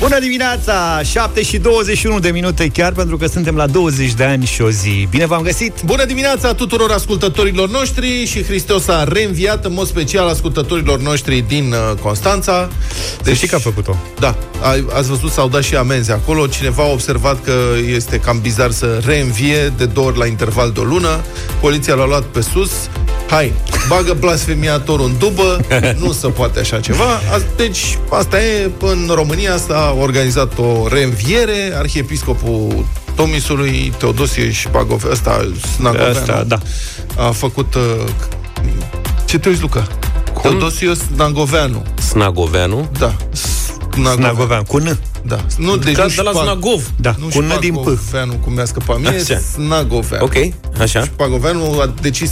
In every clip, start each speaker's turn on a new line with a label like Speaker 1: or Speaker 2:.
Speaker 1: Bună dimineața! 7 și 21 de minute chiar pentru că suntem la 20 de ani și o zi. Bine v-am găsit!
Speaker 2: Bună dimineața tuturor ascultătorilor noștri și Hristos a reînviat în mod special ascultătorilor noștri din uh, Constanța.
Speaker 1: Deci știi că a făcut-o.
Speaker 2: Da, a, ați văzut, s-au dat și amenzi acolo. Cineva a observat că este cam bizar să reînvie de două ori la interval de o lună. Poliția l-a luat pe sus. Hai, bagă blasfemiatorul în dubă, nu se poate așa ceva. Deci, asta e, în România s-a organizat o reînviere, arhiepiscopul Tomisului, Teodosie și Bagove, ăsta, Snagoveanu,
Speaker 1: Asta, da.
Speaker 2: a făcut... Uh, ce te uiți, Luca? Teodosiu Snagoveanu.
Speaker 3: Snagoveanu.
Speaker 2: Da.
Speaker 1: Snagovean, cu N.
Speaker 2: Da. Nu, deci
Speaker 3: Ca
Speaker 2: nu
Speaker 3: de la
Speaker 2: Șpag-
Speaker 3: Snagov.
Speaker 1: Da,
Speaker 2: nu
Speaker 1: cu N din P.
Speaker 2: Șpagoveanu, cum mi-a scăpat mie,
Speaker 3: Așa.
Speaker 2: Snagoveanu.
Speaker 3: Ok, așa.
Speaker 2: Șpagoveanu a decis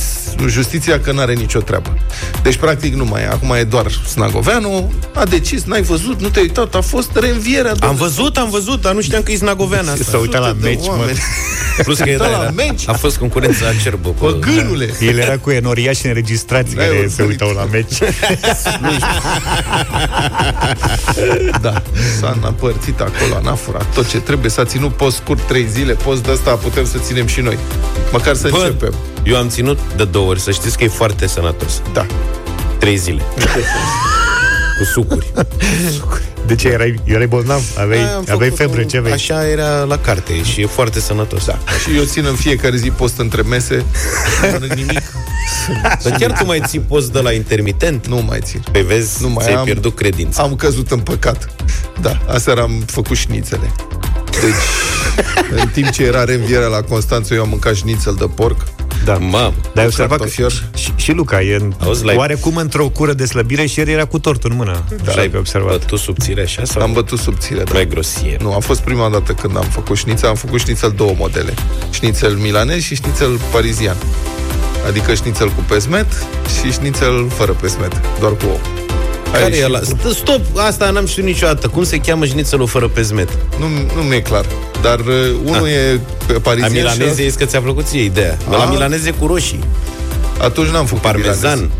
Speaker 2: justiția că n-are nicio treabă. Deci, practic, nu mai e. Acum e doar Snagoveanu. A decis, n-ai văzut, nu te-ai uitat, a fost reînvierea.
Speaker 3: Am văzut, am văzut, dar nu știam că e Snagovean asta.
Speaker 1: S-a uitat la
Speaker 2: Sute de
Speaker 1: meci, mă.
Speaker 2: oameni.
Speaker 3: Plus că e,
Speaker 2: uitat
Speaker 3: da,
Speaker 2: la
Speaker 3: era,
Speaker 2: meci.
Speaker 3: a fost concurența acerbă.
Speaker 2: Bă, gânule!
Speaker 1: El era cu enoriași înregistrați
Speaker 2: N-ai
Speaker 1: care se
Speaker 2: urmărit.
Speaker 1: uitau la meci.
Speaker 2: Da, s-a împărțit acolo, n-a furat tot ce trebuie, s-a ținut post scurt trei zile, post de ăsta putem să ținem și noi. Măcar să
Speaker 3: Bă,
Speaker 2: începem.
Speaker 3: eu am ținut de două ori, să știți că e foarte sănătos.
Speaker 2: Da.
Speaker 3: Trei zile. Cu sucuri.
Speaker 1: De ce erai, erai bolnav? Aveai,
Speaker 2: Aia am
Speaker 1: aveai
Speaker 2: făcut
Speaker 1: febră,
Speaker 2: un-
Speaker 1: ce aveai?
Speaker 3: Așa era la carte și e foarte sănătos. Da.
Speaker 2: Și eu țin în fiecare zi post între mese, nu mănânc nimic,
Speaker 3: Dar chiar tu mai ții post de la intermitent?
Speaker 2: nu mai țin.
Speaker 3: Păi vezi,
Speaker 2: Nu mai
Speaker 3: ți-ai
Speaker 2: am.
Speaker 3: pierdut credința.
Speaker 2: Am căzut în păcat. Da, aseară am făcut șnițele. Deci, în timp ce era reînvierea la Constanța, eu am mâncat șnițel de porc.
Speaker 1: Da.
Speaker 3: Mamă,
Speaker 1: Dar ai observat că
Speaker 2: cartofior.
Speaker 1: și, și Luca e în,
Speaker 3: Auzi, l-ai-
Speaker 1: oarecum într-o cură de slăbire și el era cu tortul în mână. Da,
Speaker 3: l-ai
Speaker 1: ai observat.
Speaker 3: bătut subțire așa? Sau
Speaker 2: Am bătut subțire, da.
Speaker 3: mai grosier?
Speaker 2: Nu, a fost prima dată când am făcut șnițel. Am făcut șnițel două modele. Șnițel milanez și șnițel parizian. Adică șnițel cu pesmet și șnițel fără pesmet, doar cu ou. Aia
Speaker 3: Care
Speaker 2: și-
Speaker 3: e ăla? Stă- Stop, asta n-am știut niciodată. Cum se cheamă șnițelul fără pezmet?
Speaker 2: Nu, nu mi-e clar. Dar uh, unul e pe
Speaker 3: La
Speaker 2: parizian
Speaker 3: milaneze
Speaker 2: și
Speaker 3: e că ți-a plăcut ție ideea. Dar la
Speaker 2: Ah.
Speaker 3: milaneze cu roșii.
Speaker 2: Atunci n-am făcut
Speaker 3: Parmezan.
Speaker 2: milanez.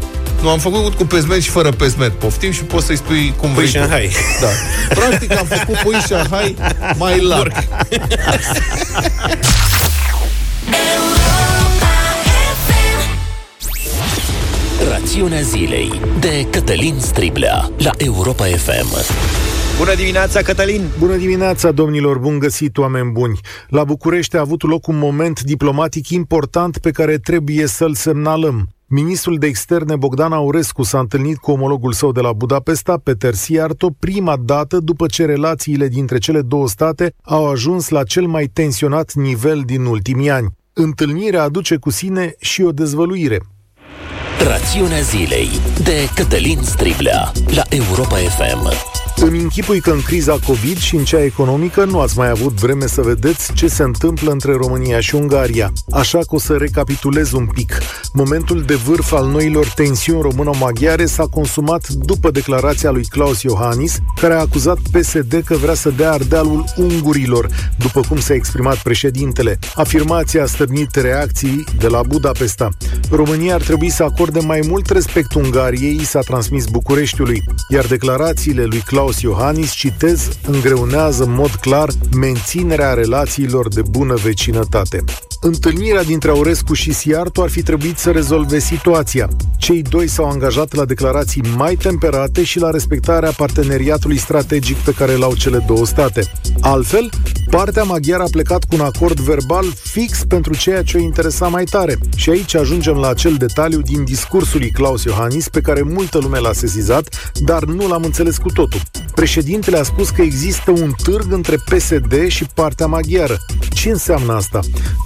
Speaker 2: Nu, am făcut cu pesmet și fără pesmet. Poftim și poți să-i spui cum
Speaker 3: Pui
Speaker 2: vrei tu.
Speaker 3: Shanghai.
Speaker 2: Da. Practic am făcut pui Shanghai mai larg.
Speaker 4: Rațiunea zilei de Cătălin Striblea la Europa FM.
Speaker 1: Bună dimineața, Cătălin!
Speaker 5: Bună dimineața, domnilor, bun găsit, oameni buni! La București a avut loc un moment diplomatic important pe care trebuie să-l semnalăm. Ministrul de Externe Bogdan Aurescu s-a întâlnit cu omologul său de la Budapesta, Peter Siarto, prima dată după ce relațiile dintre cele două state au ajuns la cel mai tensionat nivel din ultimii ani. Întâlnirea aduce cu sine și o dezvăluire.
Speaker 4: Rațiunea zilei de Cătălin Striblea la Europa FM.
Speaker 5: Îmi închipui că în criza COVID și în cea economică nu ați mai avut vreme să vedeți ce se întâmplă între România și Ungaria. Așa că o să recapitulez un pic. Momentul de vârf al noilor tensiuni româno-maghiare s-a consumat după declarația lui Claus Iohannis, care a acuzat PSD că vrea să dea ardealul ungurilor, după cum s-a exprimat președintele. Afirmația a stârnit reacții de la Budapesta. România ar trebui să acorde mai mult respect Ungariei, s-a transmis Bucureștiului, iar declarațiile lui Claus Iohannis, citez, îngreunează în mod clar menținerea relațiilor de bună vecinătate. Întâlnirea dintre Aurescu și Siarto ar fi trebuit să rezolve situația. Cei doi s-au angajat la declarații mai temperate și la respectarea parteneriatului strategic pe care l-au cele două state. Altfel, partea maghiară a plecat cu un acord verbal fix pentru ceea ce o interesa mai tare. Și aici ajungem la acel detaliu din discursul lui Claus Iohannis pe care multă lume l-a sesizat, dar nu l-am înțeles cu totul. Președintele a spus că există un târg între PSD și partea maghiară. Ce înseamnă asta?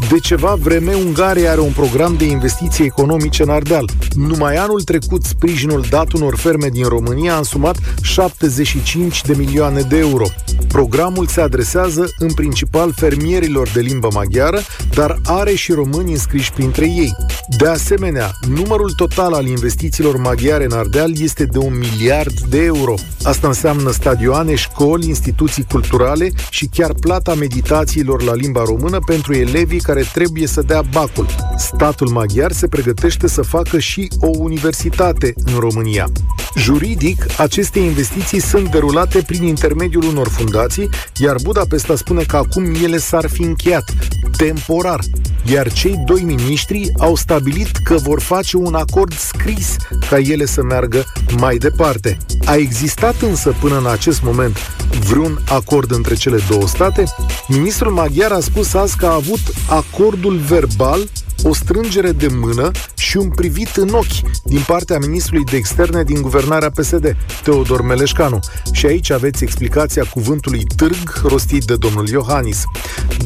Speaker 5: De ceva vreme Ungaria are un program de investiții economice în Ardeal. Numai anul trecut sprijinul dat unor ferme din România a însumat 75 de milioane de euro. Programul se adresează în principal fermierilor de limbă maghiară, dar are și români înscriși printre ei. De asemenea, numărul total al investițiilor maghiare în Ardeal este de un miliard de euro. Asta înseamnă stadioane, școli, instituții culturale și chiar plata meditațiilor la limba română pentru elevii care trebuie să dea bacul. Statul maghiar se pregătește să facă și o universitate în România. Juridic, aceste investiții sunt derulate prin intermediul unor fundații investigații, iar Budapesta spune că acum ele s-ar fi încheiat, temporar, iar cei doi miniștri au stabilit că vor face un acord scris ca ele să meargă mai departe. A existat însă până în acest moment vreun acord între cele două state? Ministrul maghiar a spus azi că a avut acordul verbal o strângere de mână și un privit în ochi din partea ministrului de externe din guvernarea PSD, Teodor Meleșcanu. Și aici aveți explicația cuvântului târg rostit de domnul Iohannis.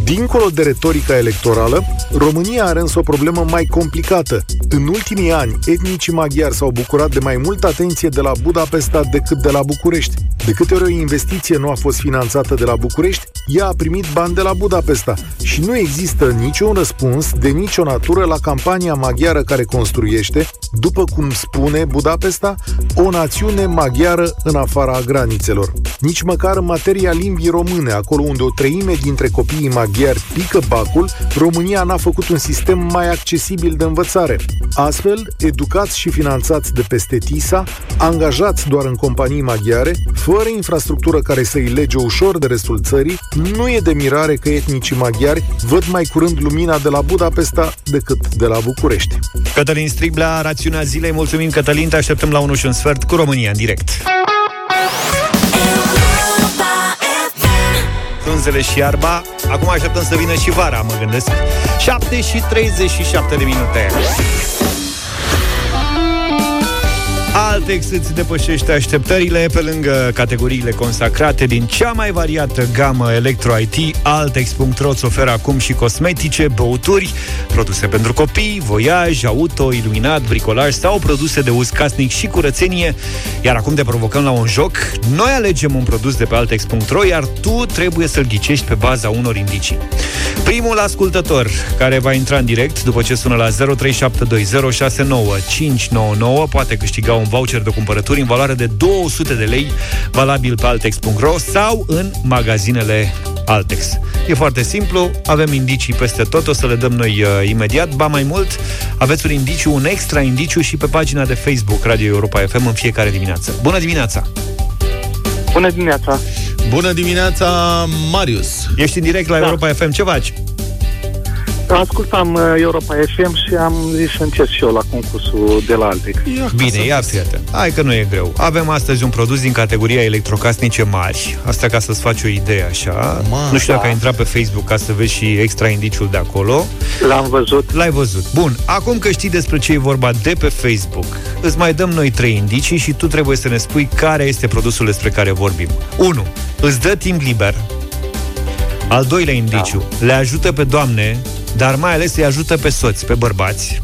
Speaker 5: Dincolo de retorica electorală, România are însă o problemă mai complicată. În ultimii ani, etnicii maghiari s-au bucurat de mai multă atenție de la Budapesta decât de la București. De câte ori o investiție nu a fost finanțată de la București, ea a primit bani de la Budapesta și nu există niciun răspuns de nicio natură la campania maghiară care construiește, după cum spune Budapesta, o națiune maghiară în afara granițelor. Nici măcar în materia limbii române, acolo unde o treime dintre copiii maghiari pică bacul, România n-a făcut un sistem mai accesibil de învățare. Astfel, educați și finanțați de peste TISA, angajați doar în companii maghiare, fără infrastructură care să-i lege ușor de restul țării, nu e de mirare că etnicii maghiari văd mai curând lumina de la Budapesta decât de la București.
Speaker 1: Cătălin Striblea, rațiunea zilei. Mulțumim, Cătălin, te așteptăm la 1 și un sfert cu România în direct. Frunzele și iarba Acum așteptăm să vină și vara, mă gândesc 7 și 37 de minute Altex îți depășește așteptările pe lângă categoriile consacrate din cea mai variată gamă electro-IT. Altex.ro îți oferă acum și cosmetice, băuturi, produse pentru copii, voiaj, auto, iluminat, bricolaj sau produse de uz casnic și curățenie. Iar acum te provocăm la un joc. Noi alegem un produs de pe Altex.ro, iar tu trebuie să-l ghicești pe baza unor indicii. Primul ascultător care va intra în direct după ce sună la 0372069599 poate câștiga un voucher de cumpărături în valoare de 200 de lei, valabil pe altex.ro sau în magazinele Altex. E foarte simplu, avem indicii peste tot, o să le dăm noi uh, imediat. Ba mai mult, aveți un indiciu, un extra indiciu și pe pagina de Facebook Radio Europa FM în fiecare dimineață. Bună dimineața!
Speaker 6: Bună dimineața!
Speaker 2: Bună dimineața, Marius!
Speaker 1: Ești în direct la
Speaker 6: Da.
Speaker 1: Europa FM, ce faci?
Speaker 6: Ascultam uh, Europa FM și am zis să încerc și eu la concursul de la Altex.
Speaker 1: Bine, ia prieten. Hai că nu e greu. Avem astăzi un produs din categoria electrocasnice mari. Asta ca să-ți faci o idee așa.
Speaker 2: Ma,
Speaker 1: nu știu dacă
Speaker 6: da.
Speaker 1: ai intrat pe Facebook ca să vezi și extra indiciul de acolo.
Speaker 6: L-am văzut.
Speaker 1: L-ai văzut. Bun, acum că știi despre ce e vorba de pe Facebook, îți mai dăm noi trei indicii și tu trebuie să ne spui care este produsul despre care vorbim. 1. Îți dă timp liber. Al doilea indiciu, le ajută pe doamne, dar mai ales îi ajută pe soți, pe bărbați.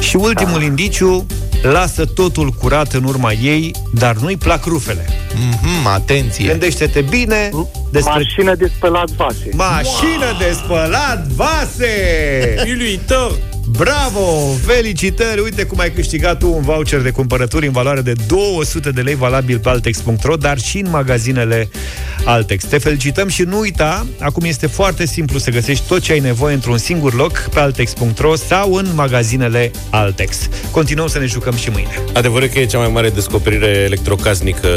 Speaker 1: Și ultimul indiciu, lasă totul curat în urma ei, dar nu-i plac rufele.
Speaker 2: Mhm, atenție!
Speaker 1: Gândește-te bine despre
Speaker 6: Mașină de spălat vase.
Speaker 1: mașină de spălat vase!
Speaker 3: Uluitor!
Speaker 1: Bravo! Felicitări! Uite cum ai câștigat tu un voucher de cumpărături în valoare de 200 de lei valabil pe Altex.ro, dar și în magazinele Altex. Te felicităm și nu uita, acum este foarte simplu să găsești tot ce ai nevoie într-un singur loc pe Altex.ro sau în magazinele Altex. Continuăm să ne jucăm și mâine.
Speaker 3: Adevărul că e cea mai mare descoperire electrocasnică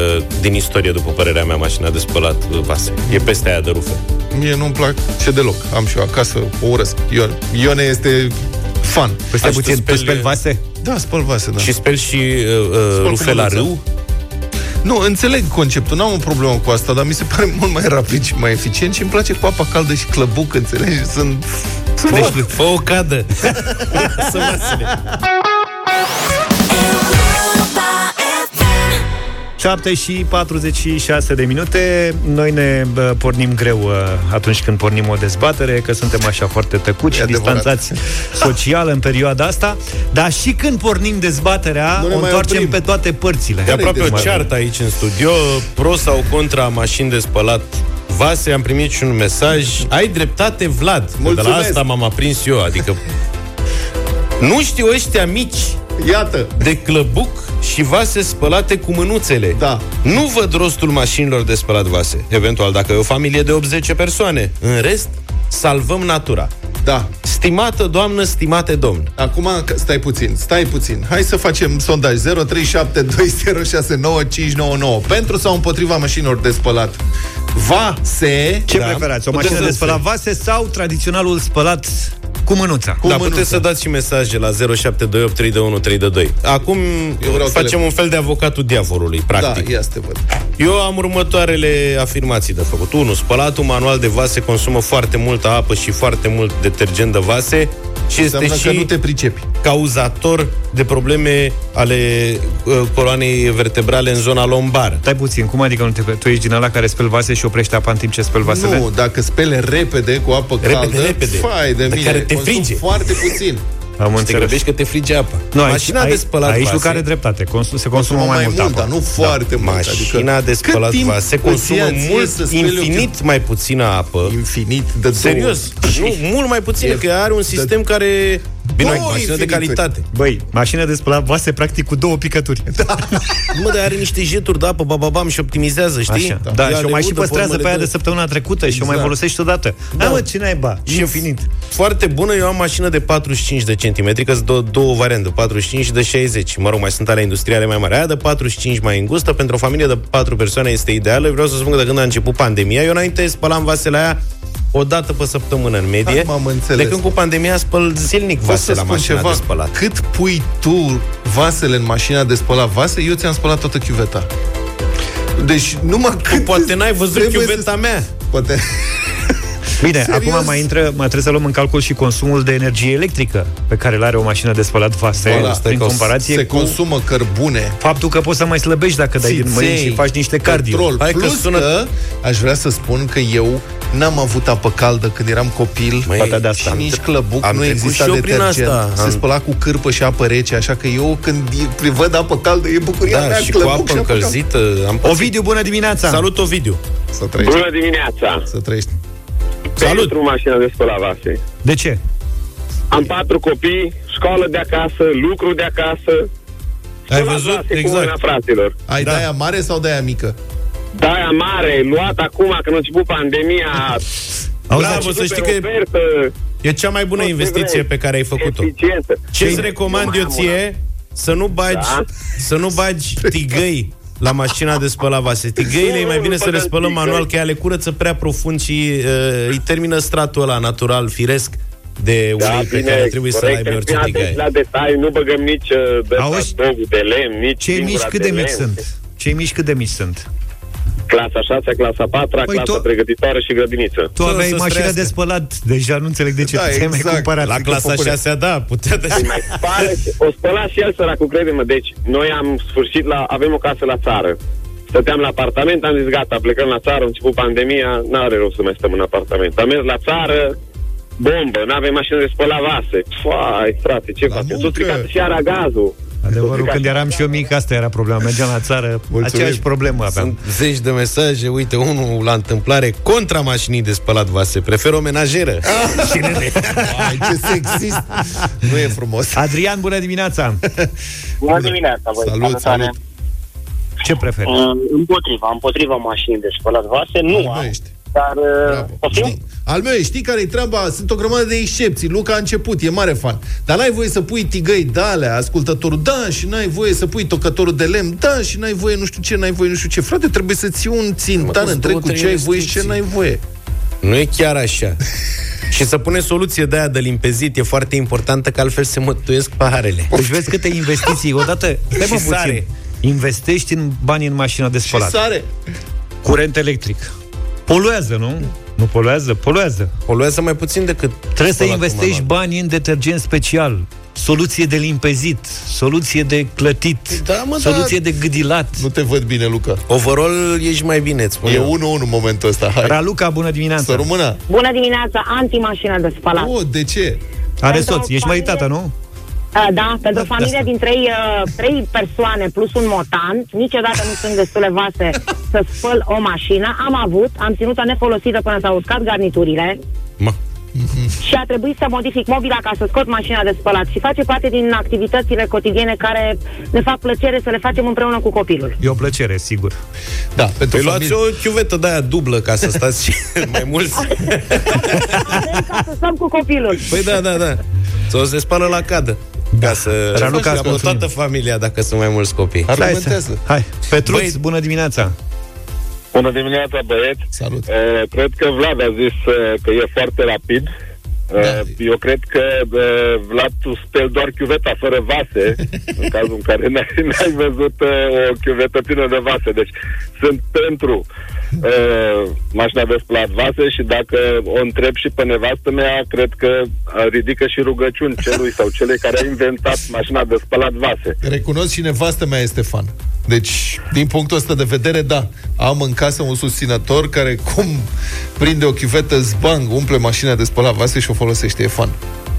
Speaker 3: din istorie, după părerea mea, mașina de spălat vase. E peste aia de rufe.
Speaker 2: Mie nu-mi plac ce deloc. Am și eu acasă, o urăsc. Ion, Ione este fan.
Speaker 1: Păi stai
Speaker 3: Aș
Speaker 1: puțin,
Speaker 3: tu
Speaker 1: tu
Speaker 3: speli-
Speaker 1: speli vase?
Speaker 2: Da, spăl vase, da.
Speaker 3: Și speli și uh, uh, rufe la
Speaker 2: mânuța.
Speaker 3: râu?
Speaker 2: Nu, înțeleg conceptul, n-am o problemă cu asta, dar mi se pare mult mai rapid și mai eficient și îmi place cu apa caldă și clăbuc, înțelegi? Sunt... sunt
Speaker 3: Deci,
Speaker 2: foc.
Speaker 3: fă o cadă. Să
Speaker 1: 7 și 46 de minute. Noi ne bă, pornim greu uh, atunci când pornim o dezbatere, că suntem așa foarte tăcuți
Speaker 2: E
Speaker 1: și
Speaker 2: adevărat.
Speaker 1: distanțați social în perioada asta, dar și când pornim dezbaterea,
Speaker 2: Nu ne
Speaker 1: o
Speaker 2: mai
Speaker 1: întoarcem
Speaker 2: oprim.
Speaker 1: pe toate părțile.
Speaker 3: E aproape o
Speaker 2: dezbatere?
Speaker 3: ceartă aici în studio, pro sau contra mașini de spălat vase. Am primit și un mesaj. Ai dreptate, Vlad. De la
Speaker 2: Mulțumesc.
Speaker 3: asta m-am aprins eu, adică... Nu știu ăștia mici
Speaker 2: Iată,
Speaker 3: de clăbuc și vase spălate cu mânuțele.
Speaker 2: Da.
Speaker 3: Nu văd rostul mașinilor de spălat vase. Eventual, dacă e o familie de 80 persoane. În rest, salvăm natura.
Speaker 2: da.
Speaker 3: Stimată doamnă, stimate domn.
Speaker 2: Acum, că- stai puțin, stai puțin. Hai să facem sondaj 0372069599 pentru sau împotriva mașinilor de spălat Vase.
Speaker 1: Ce
Speaker 3: Da.
Speaker 1: preferați? O
Speaker 3: Puteți
Speaker 1: mașină de
Speaker 3: să-
Speaker 1: spălat vase sau tradiționalul spălat cu mânuța?
Speaker 2: Cu
Speaker 3: da,
Speaker 2: mânuța.
Speaker 3: puteți să dați și mesaje la 0728 321 322. Acum
Speaker 2: vreau
Speaker 3: facem
Speaker 2: telefon.
Speaker 3: un fel de avocatul diavolului,
Speaker 2: Da,
Speaker 3: practic.
Speaker 2: ia să te văd.
Speaker 3: Eu am următoarele afirmații de făcut. 1. Spălatul manual de vase consumă foarte multă apă și foarte mult detergent de vase și este
Speaker 2: Înseamnă
Speaker 3: și
Speaker 2: că nu te pricepi.
Speaker 3: cauzator de probleme ale uh, coloanei vertebrale în zona lombară.
Speaker 1: Stai puțin, cum adică nu te... Tu ești din ăla care speli vase și oprește apa în timp ce speli vasele?
Speaker 2: Nu, dacă spele repede cu apă
Speaker 3: Repede,
Speaker 2: caldă,
Speaker 3: repede.
Speaker 2: fai de
Speaker 3: Dar
Speaker 2: mine,
Speaker 3: care te
Speaker 2: consum
Speaker 3: frige.
Speaker 2: foarte puțin.
Speaker 1: Am
Speaker 3: Te
Speaker 1: înțeles.
Speaker 3: grăbești că te frige apa.
Speaker 1: Nu, aici,
Speaker 3: Mașina
Speaker 1: aici,
Speaker 3: de spălat
Speaker 1: aici
Speaker 3: vase,
Speaker 1: Luca are dreptate. Consum, se consumă mai, mult apă.
Speaker 2: dar nu foarte mult.
Speaker 3: Mașina
Speaker 2: adică,
Speaker 3: de spălat
Speaker 2: cât timp
Speaker 3: vase
Speaker 2: îți
Speaker 3: consumă
Speaker 2: ia ție
Speaker 3: mult,
Speaker 2: să speli o
Speaker 3: infinit mai puțină apă.
Speaker 2: Infinit de
Speaker 3: Serios,
Speaker 2: două.
Speaker 3: nu, mult mai puțin,
Speaker 2: E-
Speaker 3: că are un sistem care... Bine,
Speaker 2: Două
Speaker 3: o mașină de
Speaker 2: infinite.
Speaker 3: calitate.
Speaker 1: Băi, mașină de spălat vase practic cu două picături. Da,
Speaker 3: Mă, dar are niște jeturi de apă, bababam și optimizează, știi?
Speaker 1: Așa. Da,
Speaker 3: Ea
Speaker 1: și o
Speaker 3: le
Speaker 1: mai și
Speaker 3: udă
Speaker 1: păstrează
Speaker 3: formele
Speaker 1: pe aia
Speaker 3: de-
Speaker 1: de săptămâna trecută și o mai
Speaker 2: Exact.
Speaker 1: folosești odată. Da, mă, ce naiba?
Speaker 3: Și
Speaker 1: Infinit.
Speaker 3: Foarte bună, eu am mașină de 45 de centimetri, că sunt două, două variante, 45 și de 60. Mă rog, mai sunt ale industriale mai mari. Aia de 45 mai îngustă, pentru o familie de 4 persoane este ideală. Vreau să spun că de când a început pandemia, eu înainte spălam vasele aia o dată pe săptămână în medie.
Speaker 2: Acum am înțeles.
Speaker 3: De când cu pandemia spăl zilnic
Speaker 2: Pot
Speaker 3: vase
Speaker 2: să
Speaker 3: la
Speaker 2: spun
Speaker 3: mașina
Speaker 2: ceva?
Speaker 3: de spălat.
Speaker 2: Cât pui tu vasele în mașina de spălat vase, eu ți-am spălat toată chiuveta. Deci numai cât
Speaker 3: Poate n-ai văzut
Speaker 2: trebuie
Speaker 3: chiuveta
Speaker 2: să-
Speaker 3: mea.
Speaker 2: Poate...
Speaker 1: Bine,
Speaker 2: Serios?
Speaker 1: acum mai intră, mai trebuie să luăm în calcul și consumul de energie electrică pe care îl are o mașină de spălat vase
Speaker 2: Voilà,
Speaker 1: prin
Speaker 3: că o-
Speaker 1: comparație
Speaker 2: se
Speaker 1: cu
Speaker 2: consumă cărbune,
Speaker 1: faptul că poți să mai slăbești dacă dai din mâini
Speaker 2: țiței,
Speaker 1: și faci niște cardio.
Speaker 2: petrol.
Speaker 3: Hai că
Speaker 2: Plus
Speaker 3: sună-
Speaker 2: că aș vrea să spun că eu n-am avut apă caldă când eram copil.
Speaker 3: Măi,
Speaker 1: Poate de asta.
Speaker 2: și nici clăbuc
Speaker 3: am
Speaker 2: nu
Speaker 3: trecut
Speaker 2: exista
Speaker 3: și eu prin
Speaker 2: detergent.
Speaker 3: asta.
Speaker 2: Se
Speaker 3: Am-
Speaker 2: spăla cu cârpă și apă rece, așa că eu când e- văd apă caldă e bucuria
Speaker 3: Da,
Speaker 2: mea,
Speaker 3: și cu
Speaker 2: clăbuc
Speaker 3: apă
Speaker 2: și apă caldă.
Speaker 3: încălzită. Am pățit.
Speaker 1: Ovidiu, bună dimineața!
Speaker 3: Salut, Ovidiu!
Speaker 2: Să trăiești,
Speaker 7: Bună dimineața!
Speaker 2: să trăiești.
Speaker 3: Salut!
Speaker 7: Pentru mașina de spălat vase.
Speaker 1: De ce?
Speaker 7: Am patru copii, școală de acasă, lucru de acasă.
Speaker 3: Ai
Speaker 7: spălat
Speaker 3: văzut?
Speaker 7: vase cu
Speaker 3: Exact.
Speaker 7: mâna, fraților.
Speaker 2: Ai
Speaker 3: Da.
Speaker 2: da. de-aia mare sau de-aia mică?
Speaker 7: Daia mare, luat acum când a început pandemia.
Speaker 1: Auzi,
Speaker 3: Bravo,
Speaker 7: a
Speaker 3: să știi
Speaker 7: pe
Speaker 3: că
Speaker 7: ofertă,
Speaker 3: e cea mai bună
Speaker 7: tot ce
Speaker 3: investiție
Speaker 7: vrei.
Speaker 3: pe care ai făcut-o.
Speaker 7: Eficientă.
Speaker 3: Ce îți
Speaker 7: Păi,
Speaker 3: recomand
Speaker 7: mai
Speaker 3: eu
Speaker 7: am
Speaker 3: ție? Să nu bagi,
Speaker 7: Da.
Speaker 3: să nu bagi tigăi la mașina de spălat vase. Tigăile e mai bine să le spălăm manual, că ea le curăță prea profund și uh, îi termină stratul ăla natural, firesc de ulei
Speaker 7: Da,
Speaker 3: pe
Speaker 7: bine,
Speaker 3: care trebuie să-l
Speaker 7: corect,
Speaker 3: aibă orice
Speaker 7: atenți
Speaker 3: tigaie.
Speaker 7: la detalii, nu băgăm nici uh, de
Speaker 1: Auzi?
Speaker 7: dogul de lemn, nici
Speaker 1: Cei mici
Speaker 7: singura
Speaker 1: cât de mici
Speaker 7: lemn.
Speaker 1: sunt? Cei mici cât de mici sunt?
Speaker 7: Clasa 6, clasa 4,
Speaker 1: Păi
Speaker 7: clasa
Speaker 1: tu-
Speaker 7: pregătitoare și grădiniță.
Speaker 1: Tu
Speaker 3: Să-
Speaker 1: aveai
Speaker 3: să
Speaker 1: mașină
Speaker 3: străiască.
Speaker 1: de spălat, deja nu înțeleg de ce
Speaker 2: Da,
Speaker 1: da, ți-ai mai
Speaker 2: exact.
Speaker 1: cumpărat.
Speaker 3: La clasa
Speaker 2: Făcure.
Speaker 3: 6 da, putea de...
Speaker 7: mai pare, o spăla și el săracul, crede-mă. Deci, noi am sfârșit la, avem o casă la țară. Stăteam la apartament, am zis gata, plecăm la țară, a început pandemia, n-are rost să mai stăm în apartament. Am mers la țară, bombă, n-avem mașină de spălat vase. Fai, frate, ce
Speaker 2: La
Speaker 7: facem? S-a
Speaker 2: muncă.
Speaker 7: stricat și ara gazul.
Speaker 1: Adevărul, când eram și eu mic, asta era problema. Mergeam la țară, aceeași problemă aveam.
Speaker 3: Sunt zeci de mesaje, uite, unul la întâmplare contra mașinii de spălat vase. Prefer o menajeră.
Speaker 2: Ai, ce sexist! Nu e frumos.
Speaker 1: Adrian, bună dimineața!
Speaker 8: Bună dimineața, voi.
Speaker 2: Salut, salut.
Speaker 1: Ce preferi?
Speaker 8: Uh, împotriva, împotriva mașinii de spălat vase, nu
Speaker 2: Al meu
Speaker 8: am,
Speaker 2: ești.
Speaker 8: Dar... Uh,
Speaker 2: Bravo.
Speaker 8: poftim?
Speaker 2: Știi? Al meu, e, știi care e treaba? Sunt o grămadă de excepții. Luca a început, e mare fan. Dar n-ai voie să pui tigăi de alea, ascultătorul, da, și n-ai voie să pui tocătorul de lemn, da, și n-ai voie nu știu ce, n-ai voie nu știu ce. Frate, trebuie să ții un țintan
Speaker 3: sunt
Speaker 2: întreg
Speaker 3: două,
Speaker 2: cu
Speaker 3: trei
Speaker 2: ce ai voie și ce
Speaker 3: restricții.
Speaker 2: n-ai voie.
Speaker 3: Nu e chiar așa. și să pune soluție de aia de limpezit e foarte importantă, că altfel se mătuiesc paharele.
Speaker 1: Deci vezi câte investiții. Odată, stai mă
Speaker 3: Și
Speaker 1: puțin.
Speaker 3: sare.
Speaker 1: Investești în bani în mașina de
Speaker 2: Și
Speaker 1: spălat.
Speaker 2: sare.
Speaker 1: Curent electric. Poluează, nu? Nu poluează? Poluează.
Speaker 3: Poluează mai puțin decât
Speaker 1: Trebuie să
Speaker 3: spălatul
Speaker 1: investești
Speaker 3: manual.
Speaker 1: bani în detergent special. Soluție de limpezit, soluție de clătit,
Speaker 3: Da, mă,
Speaker 1: soluție de gâdilat.
Speaker 2: Nu te văd bine, Luca.
Speaker 3: Overall ești mai bine, îți spun
Speaker 2: E
Speaker 3: eu.
Speaker 2: 1-1 în momentul ăsta. Hai.
Speaker 1: Raluca, bună
Speaker 2: Să
Speaker 1: dimineața!
Speaker 2: rămână.
Speaker 9: Bună dimineața, anti-mașină de spălat.
Speaker 2: Oh, de ce?
Speaker 1: Are
Speaker 9: Pentru
Speaker 1: soț, ești
Speaker 9: familie-
Speaker 1: măritată, nu?
Speaker 9: Uh, Da, pentru o
Speaker 2: Da,
Speaker 9: familie
Speaker 2: asta.
Speaker 9: din trei, uh, trei persoane plus un motant, niciodată nu sunt destule vase să spăl o mașină. Am avut, am ținut-o nefolosită până s-au uscat garniturile
Speaker 3: Ma.
Speaker 9: și a trebuit să modific mobila ca să scot mașina de spălat. Și face parte din activitățile cotidiene care ne fac plăcere să le facem împreună cu copilul.
Speaker 1: E o plăcere, sigur.
Speaker 2: Da, pentru
Speaker 3: Păi luați
Speaker 2: familie.
Speaker 3: o chiuvetă de aia dublă ca să stați mai mulți.
Speaker 9: Avem ca să stăm cu copilul.
Speaker 3: Păi da, da, da. Sau se spală la cadă. Ca să
Speaker 1: Raluca, îți
Speaker 3: capă
Speaker 1: mulțumim.
Speaker 3: toată familia dacă sunt mai mulți copii.
Speaker 2: Argumentează.
Speaker 1: Hai, Petruț,
Speaker 3: Băi-
Speaker 1: bună dimineața!
Speaker 7: Bună dimineața, băieți!
Speaker 2: Salut!
Speaker 7: Uh, cred că Vlad a zis uh, că e foarte rapid. Uh,
Speaker 2: Da.
Speaker 7: Eu cred că uh, Vlad, tu speli doar chiuveta fără vase, în cazul în care n-ai, n-ai văzut uh, o chiuvetă plină de vase. Deci sunt pentru uh, mașina de spălat vase și dacă o întreb și pe nevastă mea, cred că uh, ridică și rugăciuni celui sau celei care a inventat mașina de spălat vase.
Speaker 2: Recunosc și nevastă mea este fan. Deci, din punctul ăsta de vedere, da, am în casă un susținător care, cum prinde o chiuvetă, zbang, umple mașina de spălat vase și o folosește, e fan.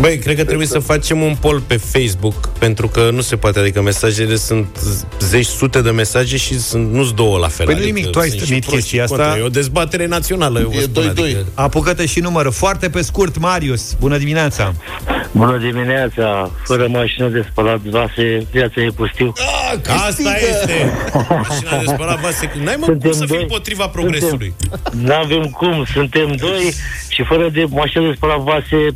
Speaker 3: Băi, cred că trebuie să facem un poll pe Facebook, pentru că nu se poate, adică mesajele sunt zeci, sute de mesaje și sunt, nu-s două la fel.
Speaker 1: Păi nu
Speaker 3: adică
Speaker 1: nimic, tu ai
Speaker 3: sunt și
Speaker 1: stănit
Speaker 3: proști
Speaker 1: chestia
Speaker 3: și contra.
Speaker 1: asta.
Speaker 3: E o dezbatere națională, eu vă
Speaker 2: E
Speaker 3: spun,
Speaker 2: 2-2.
Speaker 3: Adică...
Speaker 1: Apucă-te și numără. Foarte pe scurt, Marius. Bună dimineața!
Speaker 10: Bună dimineața! Fără mașină de spălat vase, viața e pustiu.
Speaker 2: Ah,
Speaker 3: Asta este! Mașina de spălat vase. N-ai mă
Speaker 10: Suntem
Speaker 3: cum să fii
Speaker 10: doi.
Speaker 3: împotriva progresului.
Speaker 10: Nu avem cum, suntem doi și fără de mașină de spălat vase n-ai-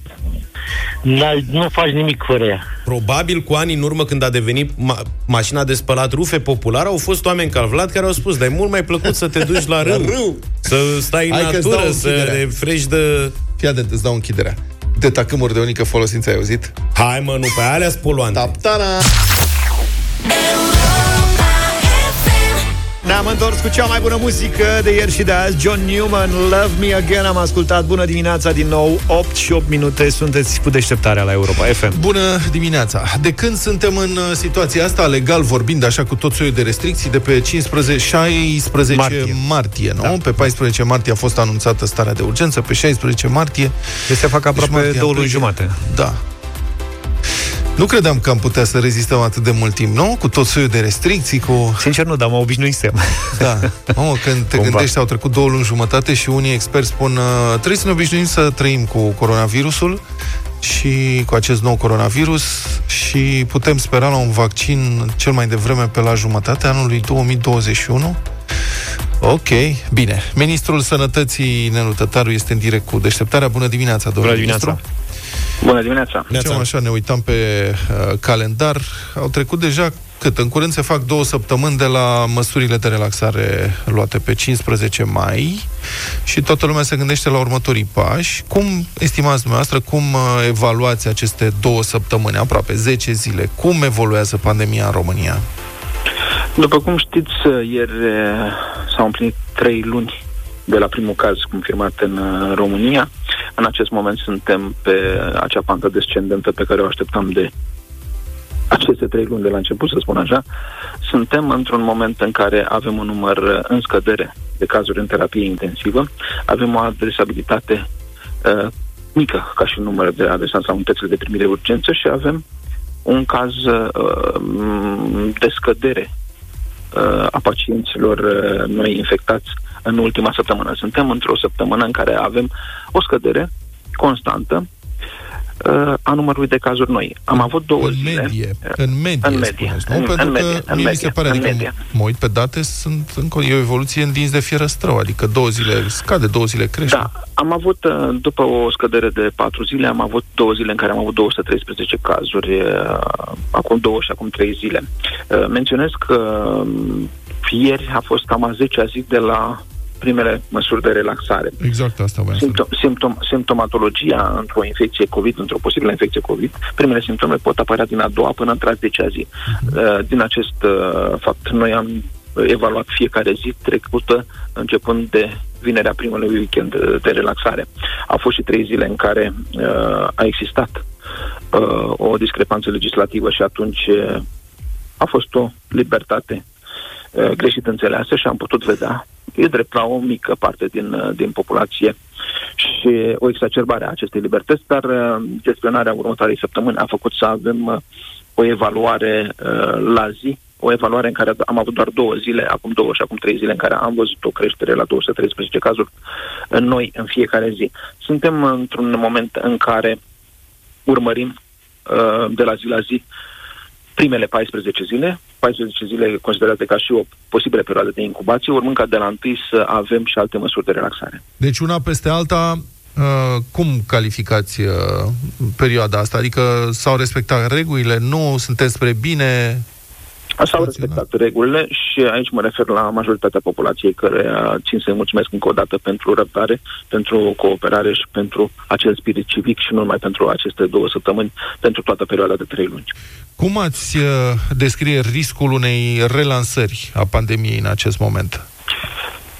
Speaker 10: nu faci nimic fără ea.
Speaker 3: Probabil cu ani în urmă când a devenit ma- mașina de spălat rufe populară, au fost oameni ca Vlad care au spus, dar e mult mai plăcut să te duci la râu,
Speaker 2: râu.
Speaker 3: să stai în
Speaker 2: Hai că-ți dau
Speaker 3: natură, să
Speaker 2: închiderea.
Speaker 3: te frești de...
Speaker 2: Fii atent, îți dau închiderea. De tacâmuri de unică folosință, ai auzit?
Speaker 3: Hai mă, nu, pe alea spoluante.
Speaker 2: Taptana!
Speaker 1: Ne-am întors cu cea mai bună muzică de ieri și de azi John Newman, Love Me Again Am ascultat, bună dimineața din nou 8 și 8 minute, sunteți cu deșteptarea la Europa FM
Speaker 2: Bună dimineața! De când suntem în uh, situația asta, legal vorbind, așa cu tot soiul de restricții, de pe 15, 16
Speaker 1: Martie.
Speaker 2: martie, martie nu?
Speaker 1: Da.
Speaker 2: Pe 14 martie a fost anunțată starea de urgență, pe 16 martie...
Speaker 1: Deci se fac aproape
Speaker 2: martie,
Speaker 1: două luni
Speaker 2: aprilie.
Speaker 1: jumate
Speaker 2: Da. Nu credeam că am putea să rezistăm atât de mult timp, nu? Cu tot soiul de restricții, cu...
Speaker 1: Sincer nu, dar mă obișnuisem
Speaker 2: Da. Mamă, când te
Speaker 1: Cumva.
Speaker 2: gândești, au trecut două luni jumătate și unii experți spun uh, trebuie să ne obișnuim să trăim cu coronavirusul și cu acest nou coronavirus și putem spera la un vaccin cel mai devreme pe la jumătatea anului 2021. Ok, bine. Ministrul Sănătății, Nelu Tătaru, este în direct cu deșteptarea. Bună dimineața, domnule
Speaker 1: Bună dimineața
Speaker 2: ministru.
Speaker 8: Bună dimineața!
Speaker 2: Ziceam așa, ne uitam pe uh, calendar. Au trecut deja cât? În curând se fac două săptămâni de la măsurile de relaxare luate pe 15 mai și toată lumea se gândește la următorii pași. Cum estimați dumneavoastră, cum uh, evaluați aceste două săptămâni, aproape 10 zile? Cum evoluează pandemia în România?
Speaker 11: După cum știți, ieri eh, s-au împlinit trei luni de la primul caz confirmat în eh, România. În acest moment suntem pe acea pantă descendentă pe care o așteptam de aceste trei luni de la început, să spun așa. Suntem într-un moment în care avem un număr eh, în scădere de cazuri în terapie intensivă, avem o adresabilitate uh, mică ca și număr de adresați la unitățile de primire de urgență și avem un caz uh, de scădere uh, a pacienților uh, noi infectați în ultima săptămână. Suntem într-o săptămână în care avem o scădere constantă uh, a numărului de cazuri noi. Am avut două
Speaker 2: în
Speaker 11: zile.
Speaker 2: medie, în medie,
Speaker 11: în medie,
Speaker 2: spuneți, nu?
Speaker 11: în-
Speaker 2: Pentru
Speaker 11: în
Speaker 2: că
Speaker 11: medie, în
Speaker 2: mie mi se
Speaker 11: medie,
Speaker 2: pare,
Speaker 11: în
Speaker 2: adică
Speaker 11: medie.
Speaker 2: mă uit pe date, sunt încă e o evoluție în dinți de fierăstrău, adică două zile scade, două zile crește.
Speaker 11: Da, am avut, uh, după o scădere de patru zile, am avut două zile în care am avut 213 cazuri, uh, acum două și acum trei zile. Uh, Menționez că um, ieri a fost cam a 10 zi de la primele măsuri de relaxare.
Speaker 2: Exact asta voiam să
Speaker 11: Simptom, simptom, simptomatologia într-o infecție COVID, într-o posibilă infecție COVID, primele simptome pot apărea din a doua până într-a zecea zi. Uh, Din acest uh, fapt, noi am evaluat fiecare zi trecută, începând de vinerea primului weekend de, de relaxare. Au fost și trei zile în care uh, a existat uh, o discrepanță legislativă și atunci uh, a fost o libertate uh, greșit înțeleasă și am putut vedea, e drept la o mică parte din, uh, din populație și o exacerbare a acestei libertăți, dar uh, gestionarea următoarei săptămâni a făcut să avem uh, o evaluare uh, la zi, o evaluare în care am avut doar două zile, acum două și acum trei zile, în care am văzut o creștere la 213 cazuri în noi în fiecare zi. Suntem într-un moment în care urmărim uh, de la zi la zi primele 14 zile, 14 zile considerate ca și o posibilă perioadă de incubație, urmând ca de la întâi să avem și alte măsuri de relaxare.
Speaker 2: Deci una peste alta, uh, cum calificați uh, perioada asta? Adică s-au respectat regulile? Nu? Suntem spre bine?
Speaker 11: S-au respectat regulile și aici mă refer la majoritatea populației care țin să-i mulțumesc încă o dată pentru răbdare, pentru cooperare și pentru acel spirit civic și nu numai pentru aceste două săptămâni, pentru toată perioada de trei luni.
Speaker 2: Cum ați uh, descrie riscul unei relansări a pandemiei în acest moment?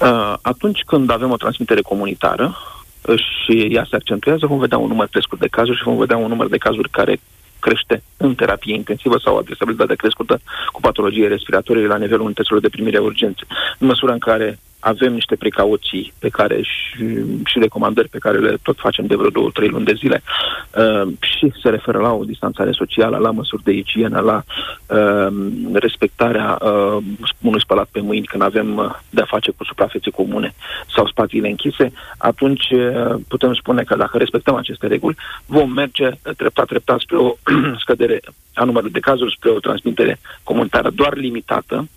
Speaker 11: Uh, atunci când avem o transmitere comunitară uh, și ea se accentuează, vom vedea un număr crescut de cazuri și vom vedea un număr de cazuri care crește în terapie intensivă sau adresabilitate crescută cu patologie respiratorie la nivelul unităților de primire a urgențe. În măsura în care avem niște precauții pe care și, și recomandări pe care le tot facem de vreo două, trei luni de zile uh, și se referă la o distanțare socială, la măsuri de igienă, la uh, respectarea uh, unui spălat pe mâini când avem uh, de-a face cu suprafețe comune sau spațiile închise, atunci uh, putem spune că dacă respectăm aceste reguli, vom merge treptat, treptat spre o scădere a numărului de cazuri, spre o transmitere comunitară doar limitată,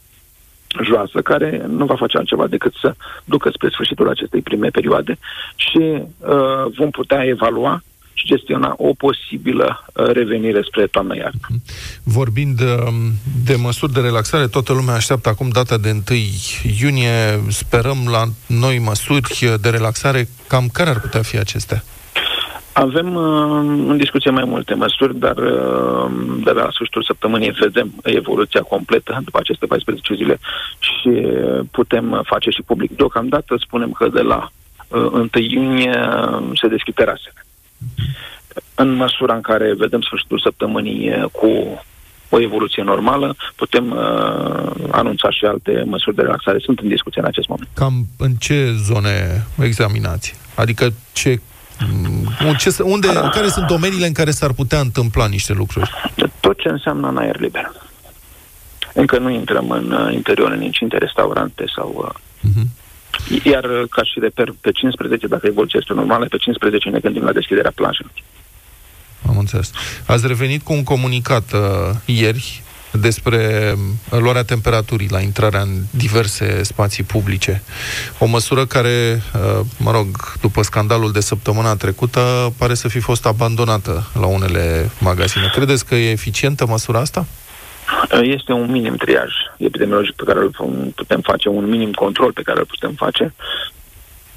Speaker 11: joasă, care nu va face altceva decât să ducă spre sfârșitul acestei prime perioade și uh, vom putea evalua și gestiona o posibilă uh, revenire spre toamnă iarnă.
Speaker 2: Vorbind de, um, de măsuri de relaxare, toată lumea așteaptă acum data de 1 iunie. Sperăm la noi măsuri de relaxare. Cam care ar putea fi acestea?
Speaker 11: Avem uh, în discuție mai multe măsuri, dar uh, de la sfârșitul săptămânii vedem evoluția completă după aceste 14 zile și putem face și public. Deocamdată spunem că de la uh, 1 iunie uh, se deschid terasele. În măsura în care vedem sfârșitul săptămânii uh, cu o evoluție normală, putem uh, anunța și alte măsuri de relaxare. Sunt în discuție în acest moment.
Speaker 2: Cam în ce zone examinați? Adică ce Mm. Ce, unde, care sunt domeniile în care s-ar putea întâmpla niște lucruri?
Speaker 11: Tot ce înseamnă în aer liber. Încă nu intrăm în uh, interior, în incinte, restaurante sau... Uh-huh. Iar uh, ca și reper, pe 15, dacă evoluția este normală, pe 15 ne gândim la deschiderea plajelor.
Speaker 2: Am înțeles. Ați revenit cu un comunicat uh, ieri despre uh, luarea temperaturii la intrarea în diverse spații publice. O măsură care, uh, mă rog, după scandalul de săptămâna trecută, pare să fi fost abandonată la unele magazine. Credeți că e eficientă măsura asta?
Speaker 11: Este un minim triaj epidemiologic pe care îl putem face, un minim control pe care îl putem face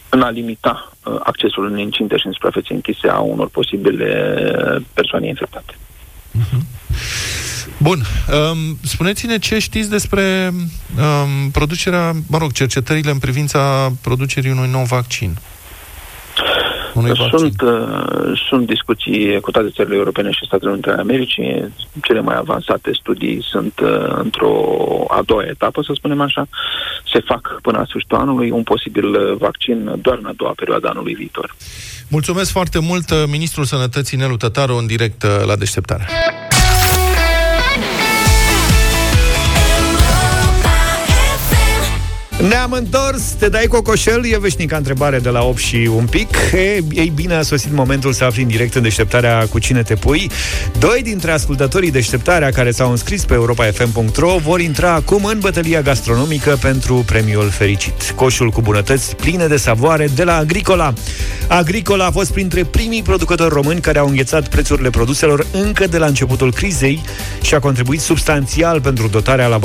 Speaker 11: în a limita uh, accesul în incinte și în suprafețe închise a unor posibile persoane infectate. Uh-huh.
Speaker 2: Bun. Um, spuneți-ne ce știți despre um, producerea, mă rog, cercetările în privința producerii unui nou vaccin.
Speaker 11: Unui sunt, uh, sunt discuții cu toate țările europene și Statele Unite ale Americii. Cele mai avansate studii sunt uh, într-o a doua etapă, să spunem așa. Se fac până la sfârșitul anului un posibil vaccin doar în a doua perioadă anului viitor.
Speaker 2: Mulțumesc foarte mult, uh, Ministrul Sănătății Nelu Tătaru, în direct uh, la deșteptare.
Speaker 1: Ne-am întors, te dai cocoșel? E veșnica întrebare de la 8 și un pic. E, ei bine, a sosit momentul să afli în direct în deșteptarea cu cine te pui. Doi dintre ascultătorii deșteptarea care s-au înscris pe europa.fm.ro vor intra acum în bătălia gastronomică pentru premiul fericit. Coșul cu bunătăți pline de savoare de la Agricola. Agricola a fost printre primii producători români care au înghețat prețurile produselor încă de la începutul crizei și a contribuit substanțial pentru dotarea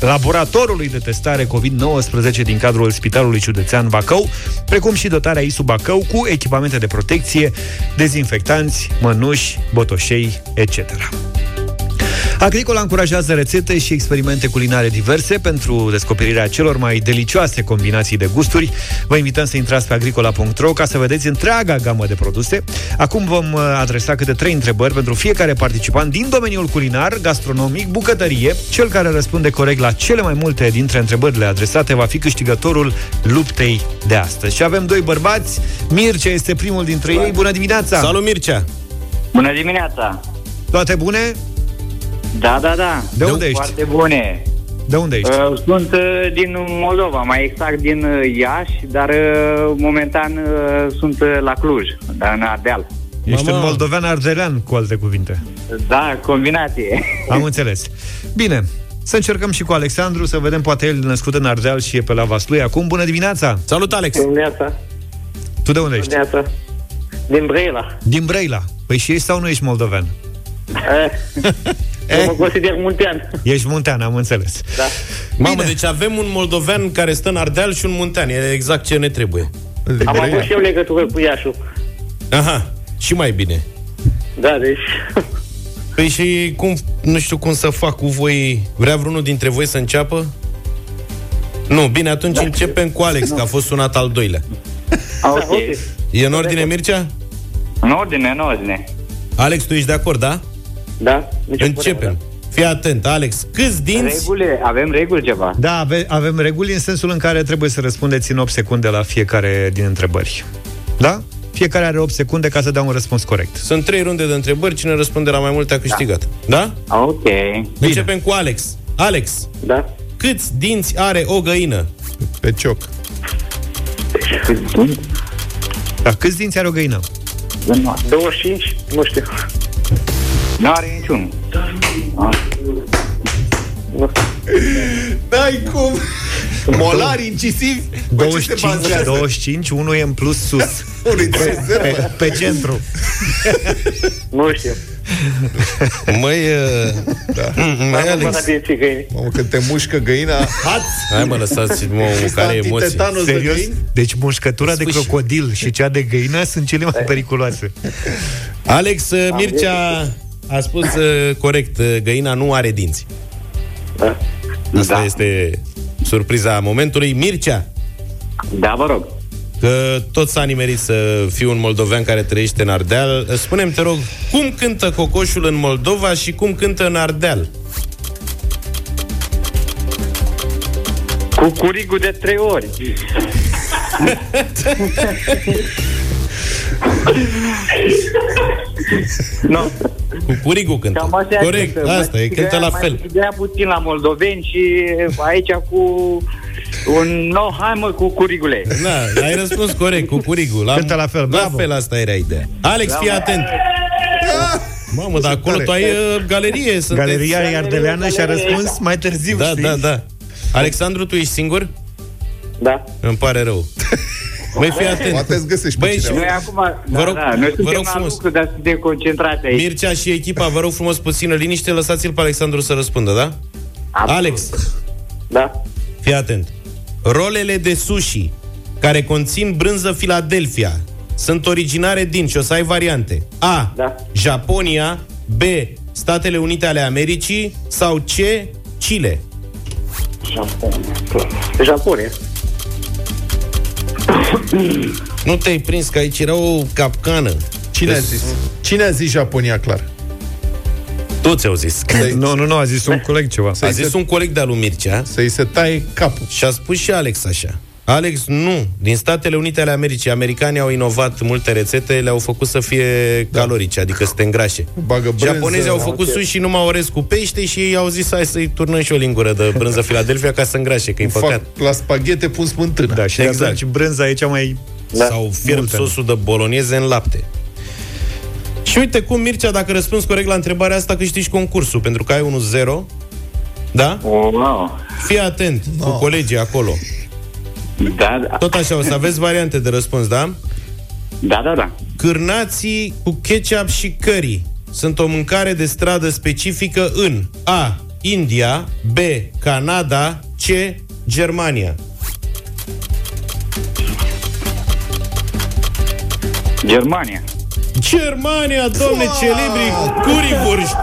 Speaker 1: laboratorului de testare COVID-19 19 din cadrul Spitalului Județean Bacău, precum și dotarea ISU Bacău cu echipamente de protecție, dezinfectanți, mănuși, botoșei, etc. Agricola încurajează rețete și experimente culinare diverse pentru descoperirea celor mai delicioase combinații de gusturi. Vă invităm să intrați pe agricola.ro ca să vedeți întreaga gamă de produse. Acum vom uh, adresa câte trei întrebări pentru fiecare participant din domeniul culinar, gastronomic, bucătărie. Cel care răspunde corect la cele mai multe dintre întrebările adresate va fi câștigătorul luptei de astăzi. Și avem doi bărbați. Mircea este primul dintre ei. Bună dimineața!
Speaker 3: Salut, Mircea!
Speaker 12: Bună dimineața!
Speaker 1: Toate bune?
Speaker 12: Da, da, da.
Speaker 1: De unde ești?
Speaker 12: Foarte bune.
Speaker 1: De unde ești?
Speaker 12: Uh, sunt uh, din Moldova, mai exact din uh, Iași, dar uh, momentan uh, sunt uh, la Cluj, dar în Ardeal.
Speaker 1: Ești Mama. un moldovean ardelean, cu alte cuvinte.
Speaker 12: Da, combinație.
Speaker 1: Am înțeles. Bine, să încercăm și cu Alexandru, să vedem, poate el născut în Ardeal și e pe la Vaslui. Acum, bună dimineața!
Speaker 3: Salut, Alex!
Speaker 12: Bună dimineața!
Speaker 1: Tu de unde ești?
Speaker 12: Bună dimineața! Din Brăila.
Speaker 1: Din Brăila. Păi și ești sau nu ești moldovean?
Speaker 12: Eu mă consider muntean.
Speaker 1: Ești muntean, am înțeles.
Speaker 12: Da.
Speaker 3: Mamă, deci avem un moldovean care stă în Ardeal și un muntean. E exact ce ne trebuie.
Speaker 12: Am avut și eu legătură cu Iașu.
Speaker 3: Aha, și mai bine.
Speaker 12: Da, deci...
Speaker 3: Păi și cum, nu știu cum să fac cu voi, vrea vreunul dintre voi să înceapă? Nu, bine, atunci da. începem cu Alex, că a fost sunat al doilea.
Speaker 12: Ok.
Speaker 3: E în ordine, Mircea?
Speaker 12: În ordine, în ordine.
Speaker 3: Alex, tu ești de acord, da?
Speaker 12: Da? Nicio
Speaker 3: Începem. Fii atent, Alex. Câți dinți...
Speaker 12: Regule, avem reguli ceva.
Speaker 1: Da, ave- avem reguli în sensul în care trebuie să răspundeți în 8 secunde la fiecare din întrebări. Da? Fiecare are 8 secunde ca să dea un răspuns corect.
Speaker 3: Sunt trei runde de întrebări, cine răspunde la mai multe a câștigat. Da?
Speaker 12: Ok.
Speaker 3: Începem cu Alex. Alex,
Speaker 12: Da?
Speaker 3: câți dinți are o găină?
Speaker 2: Pe cioc.
Speaker 1: Da, câți dinți are o găină?
Speaker 12: 25? Nu știu. Nu are niciun.
Speaker 2: N-ai cum! Molari incisivi? Pe ce se
Speaker 1: 25,
Speaker 2: bazează?
Speaker 1: 25, unul e în plus sus.
Speaker 2: Unul e
Speaker 1: pe, pe, pe centru.
Speaker 12: Nu știu.
Speaker 3: Măi, uh,
Speaker 2: Da.
Speaker 3: mai
Speaker 12: Am
Speaker 3: Alex.
Speaker 12: văzut din țigăini.
Speaker 2: Mamă, când te mușcă găina, hați!
Speaker 3: Hai mă, lăsați mă, omul care emoții.
Speaker 2: antitetanos de
Speaker 1: Serios?
Speaker 2: găini?
Speaker 1: Deci mușcătura de
Speaker 3: Sfârșit.
Speaker 1: crocodil și cea de găină sunt cele mai periculoase.
Speaker 3: Alex, uh, Mircea a spus uh, corect, uh, găina nu are dinți.
Speaker 12: Da.
Speaker 3: Asta
Speaker 12: Da.
Speaker 3: este surpriza momentului. Mircea,
Speaker 12: Da, vă rog.
Speaker 3: că tot s-a nimerit să fiu un moldovean care trăiește în Ardeal, spune-mi, te rog, cum cântă cocoșul în Moldova și cum cântă în Ardeal?
Speaker 12: Cu curigul de trei ori. nu.
Speaker 3: Cu curigul cântă.
Speaker 12: Cam așa
Speaker 3: Corect,
Speaker 12: cântă.
Speaker 3: asta
Speaker 12: Mai
Speaker 3: e, cântă la
Speaker 12: mai
Speaker 3: fel.
Speaker 12: Ideea puțin la moldoveni și aici cu un nou, hai mă, cu curigule.
Speaker 3: Da, ai răspuns corect, cu curigul. La,
Speaker 1: Cântă la fel,
Speaker 3: La
Speaker 1: bravo.
Speaker 3: fel, asta era ideea. Alex, fii atent. Mamă, dar acolo tu ai uh, galerie. Sunteți...
Speaker 1: Galeria e ardeleană și a răspuns mai târziu,
Speaker 3: Da,
Speaker 1: știi?
Speaker 3: da, da. Alexandru, tu ești singur?
Speaker 12: Da.
Speaker 3: Îmi pare rău. Băi, fii atent.
Speaker 2: Poate îți găsești pe
Speaker 3: Băi, și
Speaker 2: cineva.
Speaker 12: Noi acum,
Speaker 3: Vă rog-
Speaker 12: da, da, noi
Speaker 3: vă
Speaker 12: suntem
Speaker 3: rog
Speaker 12: la
Speaker 3: frumos.
Speaker 12: lucru, dar suntem concentrați aici.
Speaker 3: Mircea și echipa, vă rog frumos puțină liniște, lăsați-l pe Alexandru să răspundă, da? Alex,
Speaker 12: Da.
Speaker 3: fii atent. Rolele de sushi care conțin brânză Philadelphia sunt originare din, și o să ai variante, A.
Speaker 12: Da.
Speaker 3: Japonia, B. Statele Unite ale Americii sau C. Chile.
Speaker 12: Japonia.
Speaker 3: Nu te-ai prins că aici era o capcană.
Speaker 2: Cine a
Speaker 3: Deci,
Speaker 2: zis? Cine a zis Japonia, clar?
Speaker 3: Toți au zis.
Speaker 1: Nu, nu, nu, a zis un coleg ceva.
Speaker 3: A zis un coleg de-al lui Mircea
Speaker 2: Să-i se taie capul.
Speaker 3: și a spus și Alex așa. Alex, nu. Din Statele Unite ale Americii, americanii au inovat multe rețete, le-au făcut să fie calorice, adică să te îngrașe.
Speaker 2: Bagă brânză.
Speaker 3: Japonezii au făcut sushi numai orez cu pește și ei au zis hai să-i turnăm și o lingură de brânză Philadelphia ca să îngrașe, că e
Speaker 2: Fac
Speaker 3: păcat.
Speaker 2: la spaghete pun smântână.
Speaker 1: Da, și
Speaker 3: Exact.
Speaker 1: exact. brânza e cea mai...
Speaker 12: Da.
Speaker 3: Sau fierb
Speaker 1: Multe.
Speaker 3: sosul de bologneze în lapte. Și uite cum, Mircea, dacă răspunzi corect la întrebarea asta, câștigi concursul, pentru că ai 1-0. Da?
Speaker 12: Wow.
Speaker 3: Fii atent no. cu colegii acolo.
Speaker 12: Da, da.
Speaker 3: Tot așa, o să aveți variante de răspuns, da?
Speaker 12: Da, da, da.
Speaker 3: Cârnații cu ketchup și curry sunt o mâncare de stradă specifică în A. India B. Canada C. Germania
Speaker 12: Germania.
Speaker 3: Germania, domne, celebri curivurși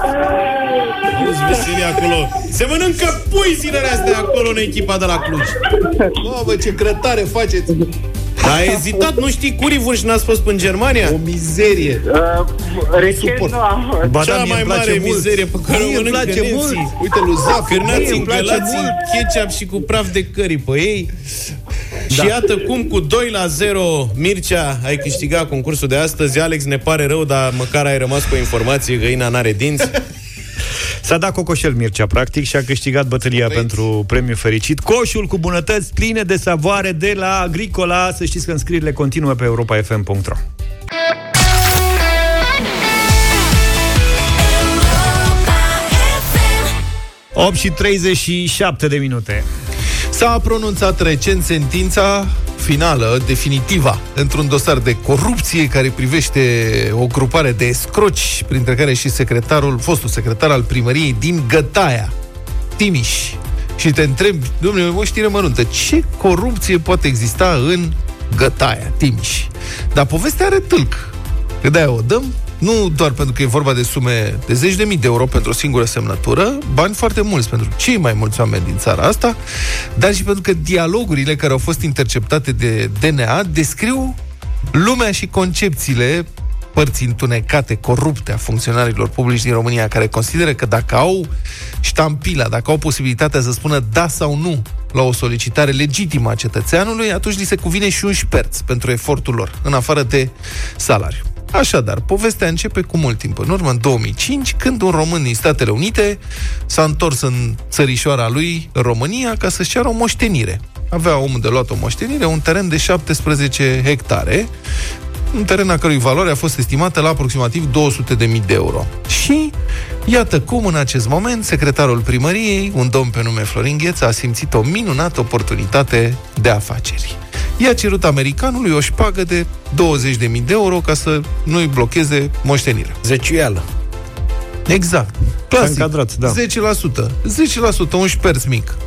Speaker 3: Auzi, veselie acolo Se mănâncă pui zilele astea acolo în echipa de la Cluj
Speaker 2: Mamă, ce crătare faceți!
Speaker 3: Ai ezitat, nu știi curivurși, n-ați fost în Germania?
Speaker 2: O mizerie!
Speaker 12: Uh, recent nu am...
Speaker 1: Ba
Speaker 3: Cea
Speaker 1: da, mie
Speaker 3: mai
Speaker 1: îmi place
Speaker 3: mare
Speaker 1: mult.
Speaker 3: mizerie pe care o
Speaker 1: Mie îmi
Speaker 3: mănâncă
Speaker 1: place
Speaker 3: nemții.
Speaker 1: mult.
Speaker 2: Uite, lui Zaf,
Speaker 3: Cârnați
Speaker 2: mie îmi place
Speaker 3: îngălați în
Speaker 2: mult.
Speaker 3: ketchup și cu praf de curry pe ei. Da. Și iată cum cu 2 la 0 Mircea ai câștigat concursul de astăzi Alex ne pare rău, dar măcar ai rămas cu o informație Găina n-are dinți
Speaker 1: S-a dat cocoșel Mircea, practic, și a câștigat bătălia pentru premiu fericit. Coșul cu bunătăți pline de savoare de la Agricola. Să știți că înscrierile continuă pe europafm.ro. și 37 de minute.
Speaker 2: S-a pronunțat recent sentința finală, definitivă, într-un dosar de corupție care privește o grupare de escroci, printre care și secretarul, fostul secretar al primăriei din Gătaia, Timiș. Și te întreb, domnule, o știre măruntă, ce corupție poate exista în Gătaia, Timiș? Dar povestea are tâlc. Că de o dăm, nu doar pentru că e vorba de sume de zeci de mii de euro pentru o singură semnătură, bani foarte mulți pentru cei mai mulți oameni din țara asta, dar și pentru că dialogurile care au fost interceptate de DNA descriu lumea și concepțiile părții întunecate, corupte a funcționarilor publici din România, care consideră că dacă au ștampila, dacă au posibilitatea să spună da sau nu la o solicitare legitimă a cetățeanului, atunci li se cuvine și un șperț pentru efortul lor, în afară de salariu. Așadar, povestea începe cu mult timp în urmă, în 2005, când un român din Statele Unite s-a întors în țărișoara lui, România, ca să-și ceară o moștenire. Avea omul de luat o moștenire, un teren de 17 hectare, un teren a cărui valoare a fost estimată la aproximativ 200.000 de euro. Și iată cum în acest moment secretarul primăriei, un domn pe nume Florin Gheță, a simțit o minunată oportunitate de afaceri. I-a cerut americanului o șpagă de 20.000 de euro ca să nu-i blocheze moștenirea.
Speaker 3: Zeciuială.
Speaker 2: Exact. Clasic.
Speaker 1: încadrat, da.
Speaker 2: 10%. 10%, un șperț mic.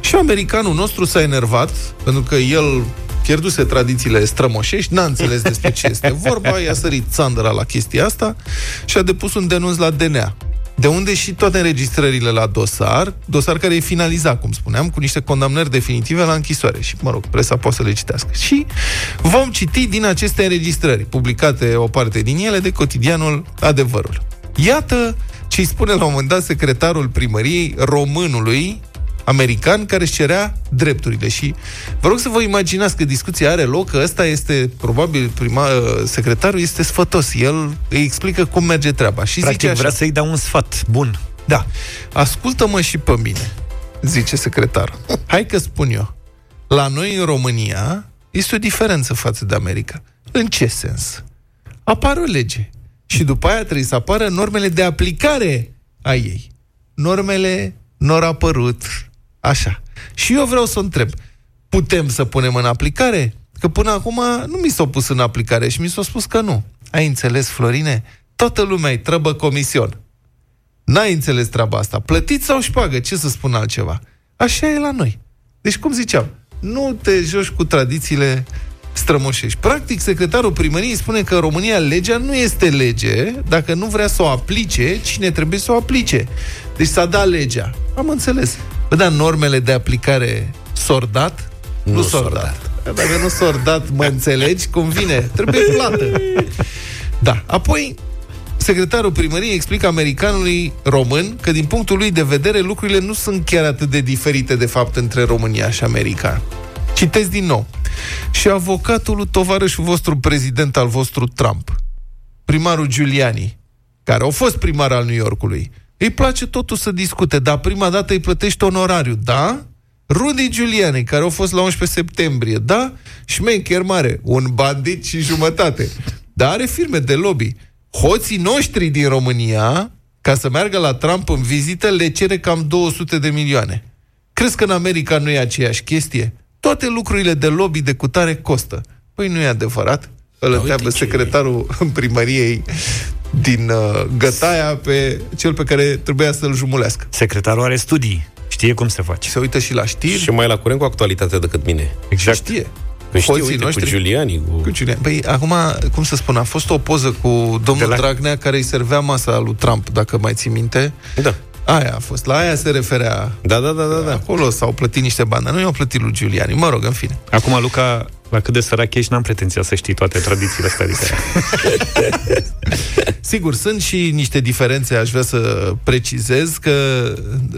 Speaker 2: Și americanul nostru s-a enervat, pentru că el pierduse tradițiile strămoșești, n-a înțeles despre ce este vorba, i-a sărit țandăra la chestia asta și a depus un denunț la DNA. De unde și toate înregistrările la dosar, dosar care e finalizat, cum spuneam, cu niște condamnări definitive la închisoare. Și, mă rog, presa poate să le citească. Și vom citi din aceste înregistrări, publicate o parte din ele de cotidianul Adevărul. Iată ce îi spune la un moment dat secretarul primăriei românului american care își cerea drepturile. Și vă rog să vă imaginați că discuția are loc, că ăsta este, probabil, prima, secretarul este sfătos. El îi explică cum merge treaba. Și
Speaker 1: Practic
Speaker 2: zice așa,
Speaker 1: vrea să-i dea un sfat bun.
Speaker 2: Da, ascultă-mă și pe mine, zice secretarul. Hai că spun eu. La noi în România este o diferență față de America. În ce sens? Apare o lege și după aia trebuie să apară normele de aplicare a ei. Normele nu au apărut Așa. Și eu vreau să o întreb. Putem să punem în aplicare? Că până acum nu mi s-au pus în aplicare și mi s-a spus că nu. Ai înțeles, Florine? Toată lumea îi trăbă comision. N-ai înțeles treaba asta. Plătiți sau șpagă? Ce să spun altceva? Așa e la noi. Deci, cum ziceam, nu te joci cu tradițiile strămoșești. Practic, secretarul primăriei spune că în România legea nu este lege dacă nu vrea să o aplice, cine trebuie să o aplice. Deci s-a dat legea. Am înțeles. Bă, dar normele de aplicare sordat?
Speaker 3: Nu,
Speaker 2: nu
Speaker 3: sordat.
Speaker 2: Dacă nu sordat, mă înțelegi cum vine. Trebuie plată. Da. Apoi, secretarul primăriei explică americanului român că din punctul lui de vedere lucrurile nu sunt chiar atât de diferite de fapt între România și America. Citesc din nou. Și avocatul tovarășul vostru prezident al vostru Trump, primarul Giuliani, care a fost primar al New Yorkului, îi place totul să discute, dar prima dată îi plătește onorariu, da? Rudy Giuliani, care au fost la 11 septembrie, da? Șmecher mare, un bandit și jumătate. Dar are firme de lobby. Hoții noștri din România, ca să meargă la Trump în vizită, le cere cam 200 de milioane. Crezi că în America nu e aceeași chestie? Toate lucrurile de lobby de cutare costă. Păi nu e adevărat? Îl întreabă secretarul primăriei din uh, Gătaia pe cel pe care trebuia să-l jumulească.
Speaker 1: Secretarul are studii, știe cum se face.
Speaker 2: Se uită și la știri.
Speaker 3: Și mai la curent cu actualitatea decât mine.
Speaker 2: Exact. Știe.
Speaker 3: Păi știu,
Speaker 2: Hoții
Speaker 3: uite,
Speaker 2: noștri.
Speaker 3: cu Giuliani, cu...
Speaker 2: Cu Giuliani. Păi, acum, cum să spun, a fost o poză cu domnul
Speaker 1: De la-
Speaker 2: Dragnea care îi servea masa lui Trump, dacă mai ții minte.
Speaker 3: Da.
Speaker 2: Aia a fost, la aia se referea.
Speaker 3: Da, da, da, da, da.
Speaker 2: Acolo s-au plătit niște bani, dar nu i-au plătit lui Giuliani. Mă rog, în fine.
Speaker 1: Acum, Luca, la cât de sărac ești, n-am pretenția să știi toate tradițiile astea. Adică...
Speaker 2: Sigur, sunt și niște diferențe, aș vrea să precizez că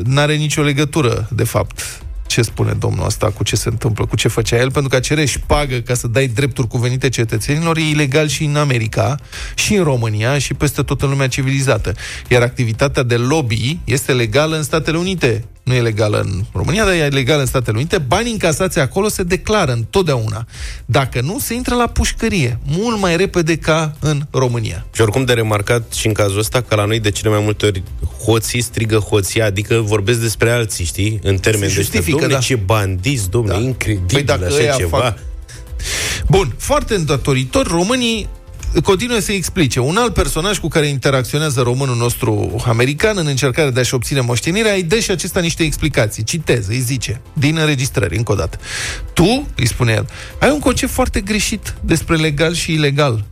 Speaker 2: n-are nicio legătură, de fapt, ce spune domnul ăsta, cu ce se întâmplă, cu ce făcea el, pentru că a cere șpagă ca să dai drepturi cuvenite cetățenilor e ilegal și în America, și în România, și peste tot în lumea civilizată. Iar activitatea de lobby este legală în Statele Unite. Nu e legală în România, dar e legală în Statele Unite. Banii încasați acolo se declară întotdeauna. Dacă nu, se intră la pușcărie, mult mai repede ca în România.
Speaker 3: Și oricum de remarcat și în cazul ăsta că la noi de cele mai multe ori hoții strigă hoția, adică vorbesc despre alții, știi? În termeni de ăștia.
Speaker 2: justifică,
Speaker 3: Dom'le,
Speaker 2: da.
Speaker 3: ce bandiți, domnule,
Speaker 2: Da.
Speaker 3: incredibil
Speaker 2: Păi dacă
Speaker 3: așa
Speaker 2: ăia
Speaker 3: ceva.
Speaker 2: fac- Bun, foarte îndatoritor, românii continuă să explice. Un alt personaj cu care interacționează românul nostru american în încercarea de a-și obține moștenirea, îi dă și acesta niște explicații. Citez, îi zice, din înregistrări, încă o dată. Tu, îi spune el, ai un concept foarte greșit despre legal și ilegal.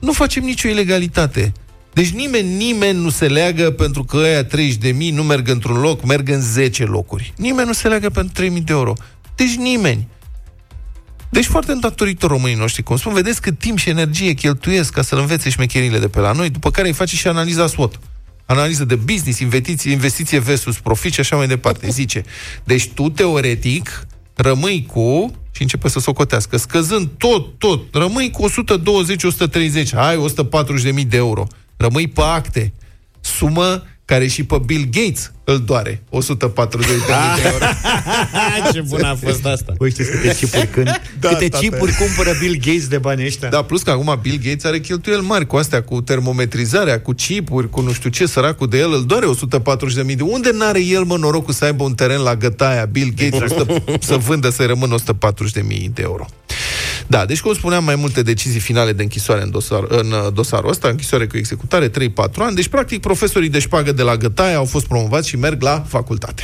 Speaker 2: Nu facem nicio ilegalitate. Deci nimeni, nimeni nu se leagă pentru că ăia 30 de mii nu merg într-un loc, merg în 10 locuri. Nimeni nu se leagă pentru 3.000 de euro. Deci nimeni. Deci foarte îndatoritor românii noștri, cum spun, vedeți cât timp și energie cheltuiesc ca să-l învețe șmecherile de pe la noi, după care îi face și analiza SWOT. Analiză de business, investiție, investiție versus profit și așa mai departe. Zice, deci tu, teoretic, rămâi cu și începe să socotească, scăzând tot, tot, rămâi cu 120-130, hai, 140.000 de euro. Rămâi pe acte. Sumă care și pe Bill Gates îl doare 140 de euro.
Speaker 3: Ce bună a fost asta.
Speaker 1: Păi știți câte chipuri, când,
Speaker 2: Da,
Speaker 1: câte
Speaker 2: tata.
Speaker 1: chipuri cumpără Bill Gates de bani ăștia?
Speaker 2: Da, plus că acum Bill Gates are cheltuieli mari cu astea, cu termometrizarea, cu chipuri, cu nu știu ce, săracul de el, îl doare 140.000 de Unde n-are el, mă, norocul să aibă un teren la gătaia Bill Gates 100, să vândă, să rămână 140.000 de euro? Da, deci cum spuneam, mai multe decizii finale de închisoare în, dosar, în uh, dosarul ăsta, închisoare cu executare, 3-4 ani. Deci, practic, profesorii de șpagă de la gătaia au fost promovați și merg la facultate.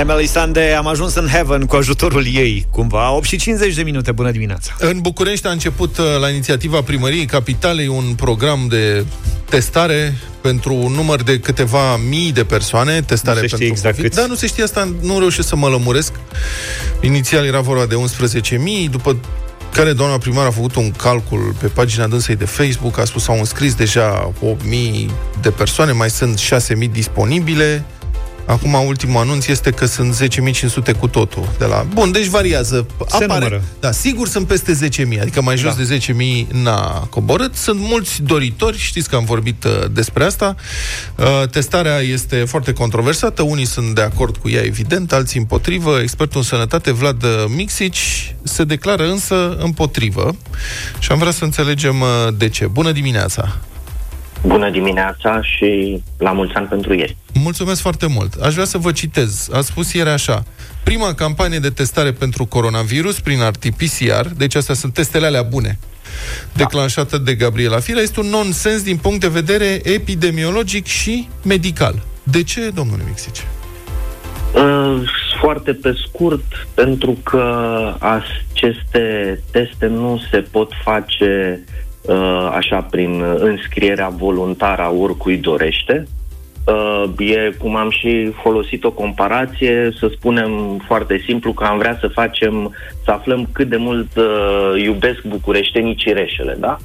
Speaker 1: Emily Sande, am ajuns în heaven cu ajutorul ei, cumva. 8 și 50 de minute, bună dimineața.
Speaker 2: În București a început uh, la inițiativa primăriei Capitalei un program de testare pentru un număr de câteva mii de persoane, testare
Speaker 1: Nu se știe
Speaker 2: pentru
Speaker 1: exact
Speaker 2: COVID.
Speaker 1: câți.
Speaker 2: Da, nu se știe asta, nu reușesc să mă lămuresc. Inițial era vorba de 11.000, după care doamna primar a făcut un calcul pe pagina dânsei de Facebook, a spus s-au înscris deja 8.000 de persoane, mai sunt 6.000 disponibile. Acum, ultimul anunț este că sunt 10.500 cu totul. De la... Bun, deci variază.
Speaker 1: Se numără.
Speaker 2: Da, sigur sunt peste 10.000, adică mai jos
Speaker 1: Da.
Speaker 2: de 10.000 n-a coborât. Sunt mulți doritori, știți că am vorbit uh, despre asta. Uh, testarea este foarte controversată, unii sunt de acord cu ea, evident, alții împotrivă. Expertul în sănătate, Vlad uh, Mixici, se declară însă împotrivă și am vrea să înțelegem uh, de ce. Bună dimineața!
Speaker 13: Bună dimineața și la mulți ani pentru ieri.
Speaker 2: Mulțumesc foarte mult. Aș vrea să vă citez. A spus ieri așa. Prima campanie de testare pentru coronavirus prin RT-PCR, deci astea sunt testele alea bune, declanșată de Gabriela Firea, este un nonsens din punct de vedere epidemiologic și medical. De ce, domnule Mixice?
Speaker 13: Uh, Foarte pe scurt, pentru că aceste teste nu se pot face uh, așa prin înscrierea voluntară a oricui dorește. Uh, E, cum am și folosit o comparație, să spunem foarte simplu că am vrea să facem, să aflăm cât de mult uh, iubesc bucureștenii cireșele, da?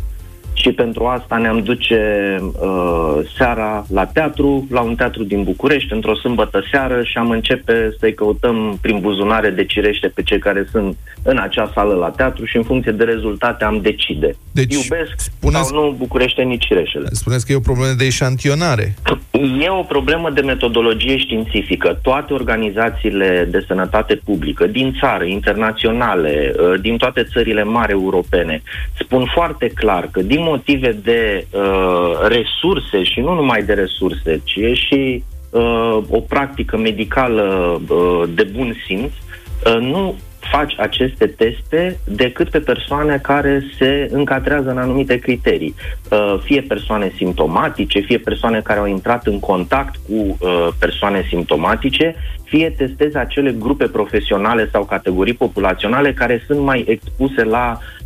Speaker 13: Și pentru asta ne-am duce uh, seara la teatru, la un teatru din București, într-o sâmbătă seară și am începe să-i căutăm prin buzunare de cirește pe cei care sunt în acea sală la teatru și în funcție de rezultate am decide.
Speaker 2: Deci,
Speaker 13: Iubesc
Speaker 2: spuneți-
Speaker 13: sau nu bucureștenii cireșele.
Speaker 2: Spuneți că e o problemă de eșantionare.
Speaker 13: E o problemă de metodologie științifică. Toate organizațiile de sănătate publică, din țară, internaționale, uh, din toate țările mari europene, spun foarte clar că din motive de uh, resurse și nu numai de resurse, ci e și uh, o practică medicală uh, de bun simț, uh, nu faci aceste teste decât pe persoane care se încadrează în anumite criterii. Uh, Fie persoane simptomatice, fie persoane care au intrat în contact cu uh, persoane simptomatice, fie testezi acele grupe profesionale sau categorii populaționale care sunt mai expuse la uh,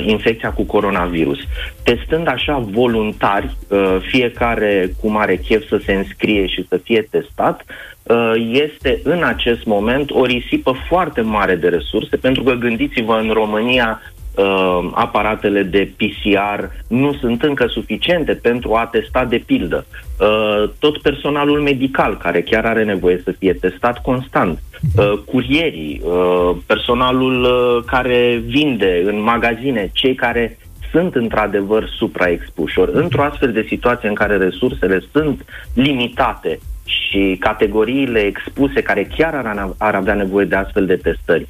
Speaker 13: infecția cu coronavirus. Testând așa voluntari, uh, fiecare cum are chef să se înscrie și să fie testat, uh, este în acest moment o risipă foarte mare de resurse, pentru că gândiți-vă în România uh, aparatele de PCR nu sunt încă suficiente pentru a testa de pildă. Uh, tot personalul medical, care chiar are nevoie să fie testat constant, uh, curierii, uh, personalul uh, care vinde în magazine, cei care sunt într-adevăr supraexpuși. Ori, într-o astfel de situație în care resursele sunt limitate și categoriile expuse care chiar ar, ar avea nevoie de astfel de testări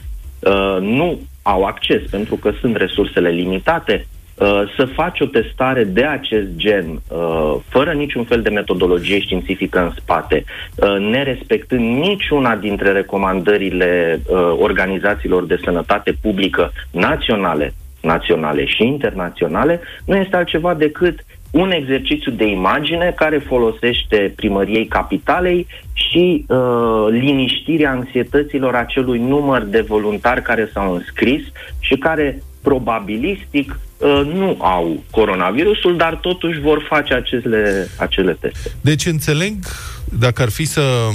Speaker 13: uh, nu au acces pentru că sunt resursele limitate, uh, să faci o testare de acest gen, uh, fără niciun fel de metodologie științifică în spate, uh, nerespectând niciuna dintre recomandările uh, organizațiilor de sănătate publică naționale, naționale și internaționale, nu este altceva decât un exercițiu de imagine care folosește primăriei capitalei și uh, liniștirea anxietăților acelui număr de voluntari care s-au înscris și care probabilistic uh, nu au coronavirusul, dar totuși vor face acele, acele teste.
Speaker 2: Deci înțeleg, dacă ar fi să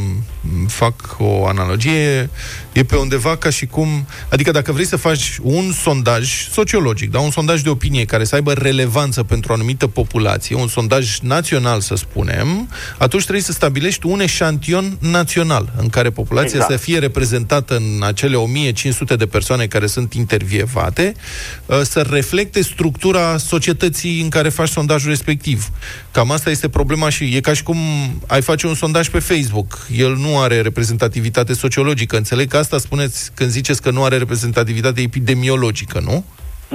Speaker 2: fac o analogie, e pe undeva ca și cum... Adică dacă vrei să faci un sondaj sociologic, da, un sondaj de opinie care să aibă relevanță pentru o anumită populație, un sondaj național, să spunem, atunci trebuie să stabilești un eșantion național în care populația exact. să fie reprezentată în acele 1500 de persoane care sunt intervievate, uh, să reflecte structura societății în care faci sondajul respectiv. Cam asta este problema și e ca și cum ai face un sondaj pe Facebook. El nu are reprezentativitate sociologică. Înțeleg că asta spuneți când ziceți că nu are reprezentativitate epidemiologică, nu?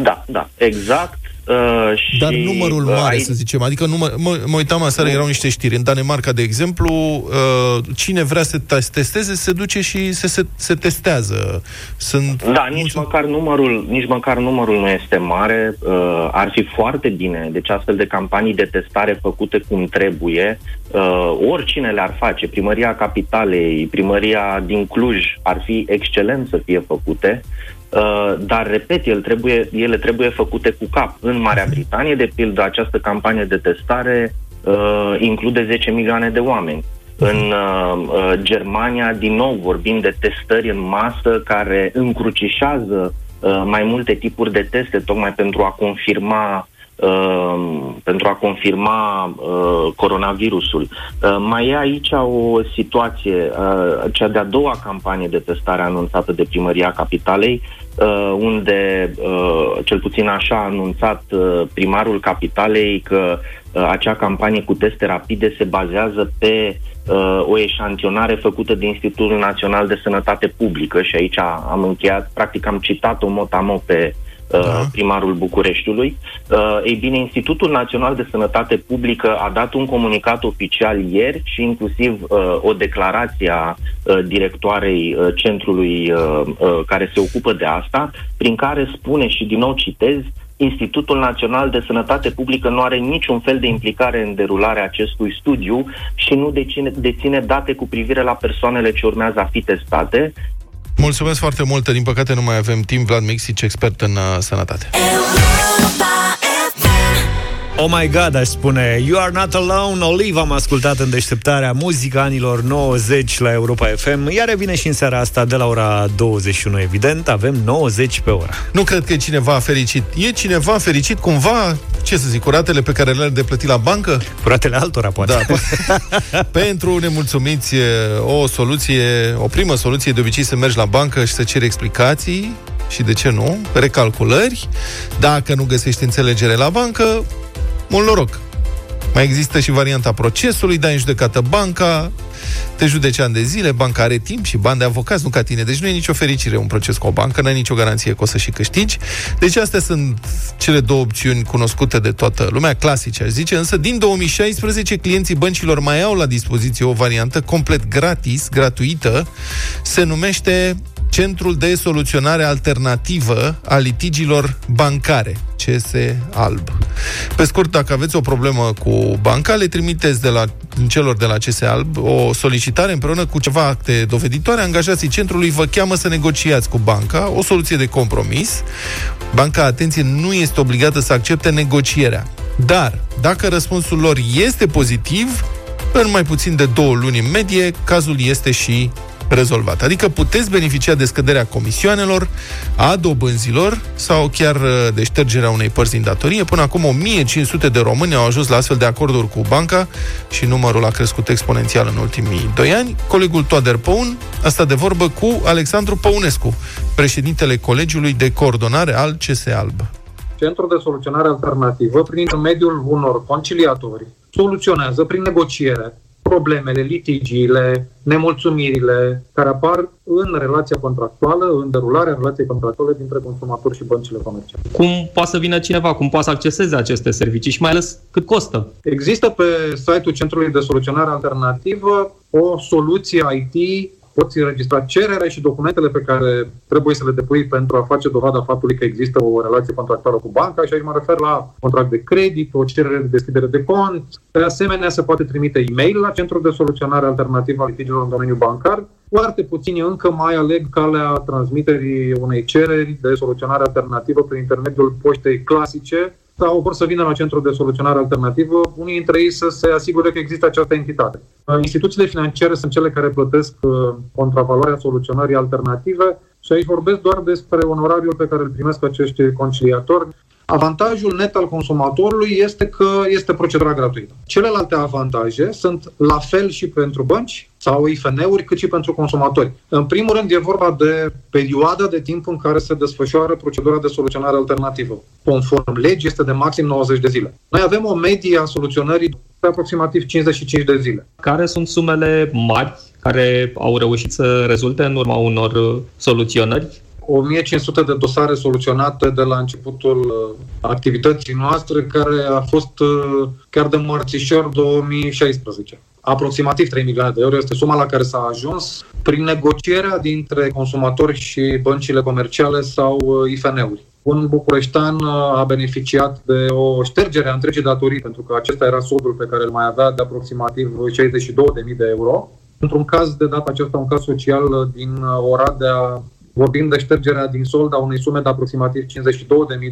Speaker 13: Da, da, exact. Uh, și,
Speaker 2: Dar numărul mare,
Speaker 13: uh, aici...
Speaker 2: să zicem, adică număr, mă, mă uitam aseară, erau niște știri. În Danemarca, de exemplu, uh, cine vrea să testeze, se duce și se, se, se testează. Sunt
Speaker 13: Da, nici măcar, numărul, nici măcar numărul nu este mare. Uh, ar fi foarte bine, deci astfel de campanii de testare făcute cum trebuie, uh, oricine le-ar face, primăria capitalei, primăria din Cluj, ar fi excelent să fie făcute. Uh, dar, repet, el trebuie, ele trebuie făcute cu cap. În Marea Britanie, de pildă, această campanie de testare uh, include 10 milioane de oameni. În uh, uh, Germania, din nou, vorbim de testări în masă care încrucișează uh, mai multe tipuri de teste, tocmai pentru a confirma Uh, pentru a confirma uh, coronavirusul. Uh, mai e aici o situație, uh, cea de-a doua campanie de testare anunțată de Primăria Capitalei, uh, unde, uh, cel puțin așa a anunțat uh, primarul Capitalei, că uh, acea campanie cu teste rapide se bazează pe uh, o eșantionare făcută de Institutul Național de Sănătate Publică și aici am încheiat, practic am citat-o mot pe da. primarul Bucureștiului. Uh, ei bine, Institutul Național de Sănătate Publică a dat un comunicat oficial ieri și inclusiv uh, o declarație a uh, directoarei uh, centrului uh, uh, care se ocupă de asta, prin care spune și din nou citez Institutul Național de Sănătate Publică nu are niciun fel de implicare în derularea acestui studiu și nu deține, deține date cu privire la persoanele ce urmează a fi testate,
Speaker 2: Mulțumesc foarte mult. Din păcate nu mai avem timp. Vlad Mixic, expert în uh, sănătate.
Speaker 1: Oh my God, aș spune. You are not alone, Olive am ascultat în deșteptarea muzica anilor 90 la Europa FM Iar revine și în seara asta de la ora 21 Evident, avem 90 pe oră.
Speaker 2: Nu cred că e cineva fericit. E cineva fericit cumva, ce să zic, cu ratele pe care le-ar de plătit la bancă?
Speaker 1: Cu ratele altora, poate.
Speaker 2: Da, Pentru nemulțumiți o soluție, o primă soluție. De obicei să mergi la bancă și să ceri explicații și de ce nu, recalculări. Dacă nu găsești înțelegere la bancă, mult noroc. Mai există și varianta procesului, dai în judecată banca, te judeci ani de zile, banca are timp și bani de avocați, nu ca tine. Deci nu e nicio fericire un proces cu o bancă, n-ai nicio garanție că o să și câștigi. Deci astea sunt cele două opțiuni cunoscute de toată lumea, clasice, aș zice, însă din 2016 clienții băncilor mai au la dispoziție o variantă complet gratis, gratuită, se numește Centrul de Soluționare Alternativă a Litigilor Bancare, CS Alb. Pe scurt, dacă aveți o problemă cu banca, le trimiteți de la, celor de la CS Alb o solicitare împreună cu ceva acte doveditoare, angajații centrului vă cheamă să negociați cu banca o soluție de compromis. Banca, atenție, nu este obligată să accepte negocierea. Dar, dacă răspunsul lor este pozitiv, în mai puțin de două luni în medie, cazul este și rezolvat. Adică puteți beneficia de scăderea comisioanelor, a dobânzilor sau chiar uh, de ștergerea unei părți din datorie. Până acum 1500 de români au ajuns la astfel de acorduri cu banca și numărul a crescut exponențial în ultimii doi ani. Colegul Toader Păun a stat de vorbă cu Alexandru Păunescu, președintele Colegiului de Coordonare al CS Alb.
Speaker 14: Centrul de Soluționare Alternativă, prin intermediul unor conciliatori, soluționează prin negociere problemele, litigiile, nemulțumirile care apar în relația contractuală, în derularea relației contractuale dintre consumator și băncile comerciale.
Speaker 15: Cum poate să vină cineva, cum poate să acceseze aceste servicii și mai ales cât costă?
Speaker 14: Există pe site-ul Centrului de Soluționare Alternativă o soluție IT poți înregistra cererea și documentele pe care trebuie să le depui pentru a face dovada faptului că există o relație contractuală cu banca și aici mă refer la contract de credit, o cerere de deschidere de cont. De asemenea, se poate trimite e-mail la Centrul de Soluționare Alternativă a litigiilor în domeniul bancar. Foarte puțini încă mai aleg calea transmiterii unei cereri de soluționare alternativă prin intermediul poștei clasice, sau vor să vină la centrul de soluționare alternativă, unii dintre ei să se asigure că există această entitate. Instituțiile financiare sunt cele care plătesc uh, contravaloarea soluționării alternative și aici vorbesc doar despre onorariul pe care îl primesc acești conciliatori. Avantajul net al consumatorului este că este procedura gratuită. Celelalte avantaje sunt la fel și pentru bănci sau IFN-uri, cât și pentru consumatori. În primul rând, e vorba de perioada de timp în care se desfășoară procedura de soluționare alternativă. Conform legii, este de maxim 90 de zile. Noi avem o medie a soluționării de aproximativ 55 de zile.
Speaker 15: Care sunt sumele mari care au reușit să rezulte în urma unor uh, soluționări?
Speaker 14: 1500 de dosare soluționate de la începutul uh, activității noastre, care a fost uh, chiar de mărțișor 2016. Aproximativ 3 milioane de euro este suma la care s-a ajuns prin negocierea dintre consumatori și băncile comerciale sau uh, IFN-uri. Un bucureștean a beneficiat de o ștergere a întregii datorii, pentru că acesta era soldul pe care îl mai avea de aproximativ 62.000 de euro. Într-un caz de data aceasta, un caz social din Oradea, Vorbim de ștergerea din sold a unei sume de aproximativ 52.000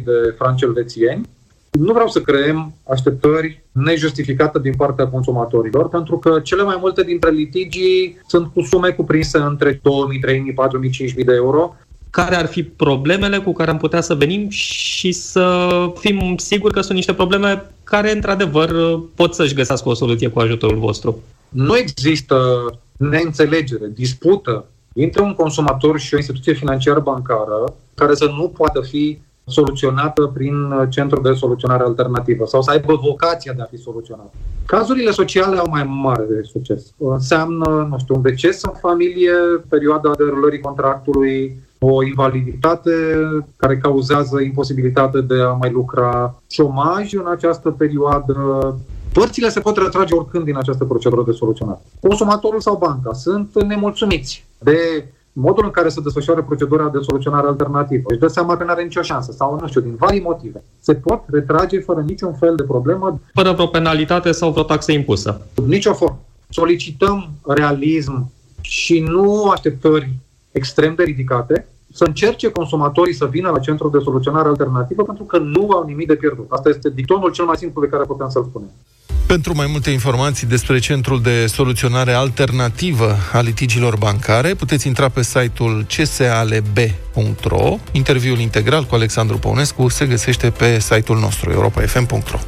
Speaker 14: de franci elvețieni. Nu vreau să creăm așteptări nejustificate din partea consumatorilor, pentru că cele mai multe dintre litigii sunt cu sume cuprinse între 2.000, 3.000, 4.000, 5.000 de euro.
Speaker 15: Care ar fi problemele cu care am putea să venim și să fim siguri că sunt niște probleme care, într-adevăr, pot să-și găsească o soluție cu ajutorul vostru?
Speaker 14: Nu există neînțelegere, dispută între un consumator și o instituție financiară bancară care să nu poată fi soluționată prin centru de soluționare alternativă sau să aibă vocația de a fi soluționată. Cazurile sociale au mai mare de succes. Înseamnă, nu știu, un deces în familie, perioada derulării contractului, o invaliditate care cauzează imposibilitate de a mai lucra, șomaj în această perioadă, Părțile se pot retrage oricând din această procedură de soluționare. Consumatorul sau banca sunt nemulțumiți de modul în care se desfășoară procedura de soluționare alternativă. Își dă seama că nu are nicio șansă sau, nu știu, din vari motive. Se pot retrage fără niciun fel de problemă.
Speaker 15: Fără vreo penalitate sau vreo taxă impusă.
Speaker 14: Nicio formă. Solicităm realism și nu așteptări extrem de ridicate, să încerce consumatorii să vină la centrul de soluționare alternativă pentru că nu au nimic de pierdut. Asta este dictonul cel mai simplu pe care putem să-l spunem.
Speaker 2: Pentru mai multe informații despre Centrul de Soluționare Alternativă a Litigilor Bancare, puteți intra pe site-ul csalb.ro. Interviul integral cu Alexandru Păunescu se găsește pe site-ul nostru, europafm.ro.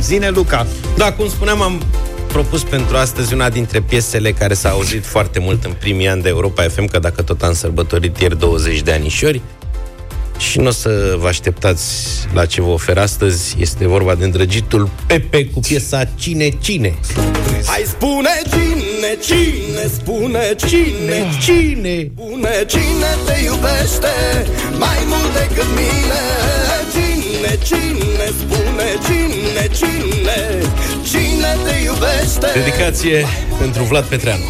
Speaker 1: Zine Luca.
Speaker 3: Da, cum spuneam, am propus pentru astăzi una dintre piesele care s-a auzit foarte mult în primii ani de Europa FM, că dacă tot am sărbătorit ieri 20 de anișori, și nu o să vă așteptați la ce vă ofer astăzi. Este vorba de îndrăgitul Pepe cu piesa Cine Cine.
Speaker 16: Hai spune cine, cine, spune cine, cine Spune cine te iubește mai mult decât mine Cine, cine, spune cine, cine Cine te iubește
Speaker 3: Dedicație pentru Vlad Petreanu.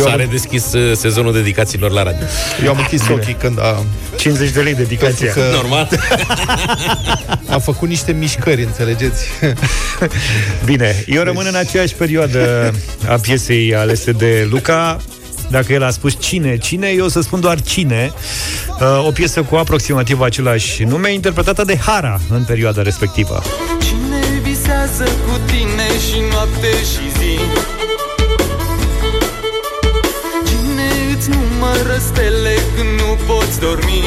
Speaker 3: Eu S-a redeschis uh, sezonul dedicațiilor la radio.
Speaker 2: Eu am închis Bine. ochii când a...
Speaker 1: 50 de lei dedicația.
Speaker 3: Că Normal.
Speaker 2: a făcut niște mișcări, înțelegeți?
Speaker 1: Bine, eu rămân în aceeași perioadă a piesei alese de Luca. Dacă el a spus cine, cine, eu o să spun doar cine. Uh, o piesă cu aproximativ același nume, interpretată de Hara în perioada respectivă.
Speaker 16: Cine visează cu tine și noapte și zi numără stele când nu poți dormi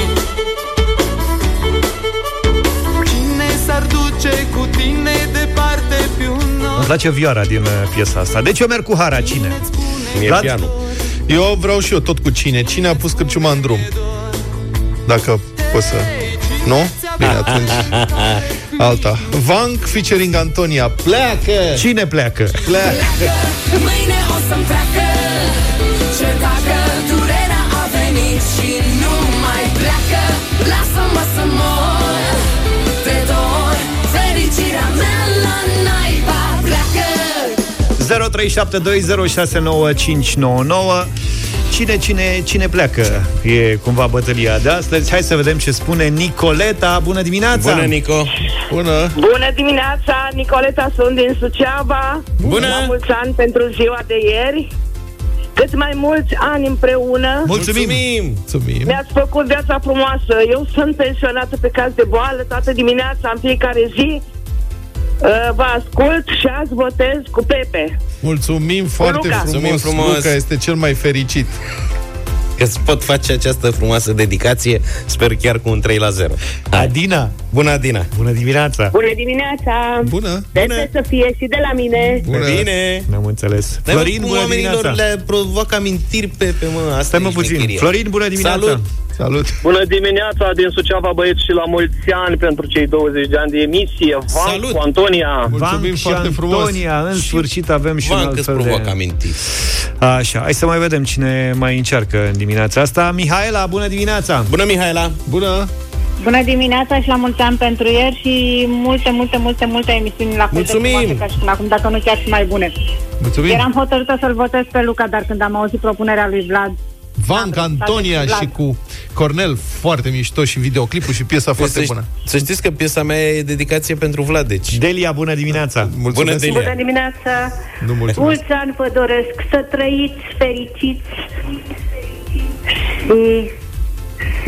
Speaker 16: Cine s-ar duce cu tine departe pe un
Speaker 1: Îmi place vioara din uh, piesa asta Deci eu merg cu Hara, cine?
Speaker 3: Mie Vlad? pianul
Speaker 2: Eu vreau și eu tot cu cine Cine a pus cârciuma în drum? Dacă poți să... Nu? Bine, atunci... Alta. Vank featuring Antonia. Pleacă!
Speaker 1: Cine pleacă?
Speaker 2: Pleacă!
Speaker 16: Mâine o să-mi treacă Ce dacă durerea a venit și nu mai pleacă Lasă-mă să mor de dor Fericirea mea la naiba pleacă
Speaker 1: 0372069599 Cine, cine, cine pleacă? E cumva bătălia de astăzi. Hai să vedem ce spune Nicoleta. Bună dimineața!
Speaker 3: Bună, Nico!
Speaker 2: Bună!
Speaker 17: Bună dimineața, Nicoleta sunt din Suceava.
Speaker 3: Bună!
Speaker 17: La mulți ani pentru ziua de ieri. Cât mai mulți ani împreună.
Speaker 1: Mulțumim!
Speaker 2: Mulțumim!
Speaker 17: Mi-ați făcut viața frumoasă. Eu sunt pensionată pe caz de boală toată dimineața, în fiecare zi. Uh, Vă ascult și azi votez cu Pepe.
Speaker 2: Mulțumim foarte
Speaker 17: Luca.
Speaker 2: frumos.
Speaker 3: Mulțumim frumos.
Speaker 2: Luca este cel mai fericit.
Speaker 3: Că îți pot face această frumoasă dedicație, sper chiar cu un 3 la 0.
Speaker 1: Adina!
Speaker 3: Bună, Adina!
Speaker 1: Bună dimineața!
Speaker 17: Bună dimineața!
Speaker 2: Bună!
Speaker 17: Peste să fie și de la mine.
Speaker 2: Bună!
Speaker 3: Bine!
Speaker 1: Ne-am înțeles.
Speaker 3: Dar
Speaker 1: Florin,
Speaker 3: cum
Speaker 1: bună
Speaker 3: oamenilor
Speaker 1: dimineața!
Speaker 3: le provoacă amintiri pe, pe mă, asta
Speaker 1: Stai mă
Speaker 3: e
Speaker 1: puțin.
Speaker 3: șmecherie.
Speaker 1: Florin, bună dimineața!
Speaker 3: Salut!
Speaker 2: Salut!
Speaker 18: Bună dimineața din Suceava, băieți, și la mulți ani pentru cei 20 de ani de emisie. Van
Speaker 3: Salut!
Speaker 18: cu Antonia.
Speaker 2: Mulțumim
Speaker 1: Vanc și
Speaker 2: foarte frumos.
Speaker 1: Antonia, în sfârșit avem și un
Speaker 3: Vanc
Speaker 1: alt
Speaker 3: îți
Speaker 1: fel
Speaker 3: provoacă
Speaker 1: de...
Speaker 3: amintiri.
Speaker 1: Așa, hai să mai vedem cine mai încearcă în dimineața asta. Mihaela, bună dimineața!
Speaker 3: Bună, Mihaela!
Speaker 2: Bună!
Speaker 19: Bună dimineața și la mulți ani pentru ieri și multe, multe, multe, multe emisiuni la fel de
Speaker 3: Mulțumim!
Speaker 19: frumoase ca și până acum, dacă nu chiar și mai bune.
Speaker 2: Mulțumim!
Speaker 19: Eram hotărâtă să-l votez pe Luca, dar când am auzit propunerea lui Vlad,
Speaker 2: Vanc, Antonia
Speaker 19: Vlad.
Speaker 2: și cu Cornel, foarte mișto și videoclipul și piesa foarte
Speaker 3: să,
Speaker 2: bună.
Speaker 3: să știți că piesa mea e dedicație pentru Vlad, deci.
Speaker 1: Delia, bună dimineața!
Speaker 2: Mulțumesc.
Speaker 3: Bună, Delia!
Speaker 19: Bună dimineața!
Speaker 2: Nu mulțumesc.
Speaker 19: Mulți ani vă doresc să trăiți fericiți și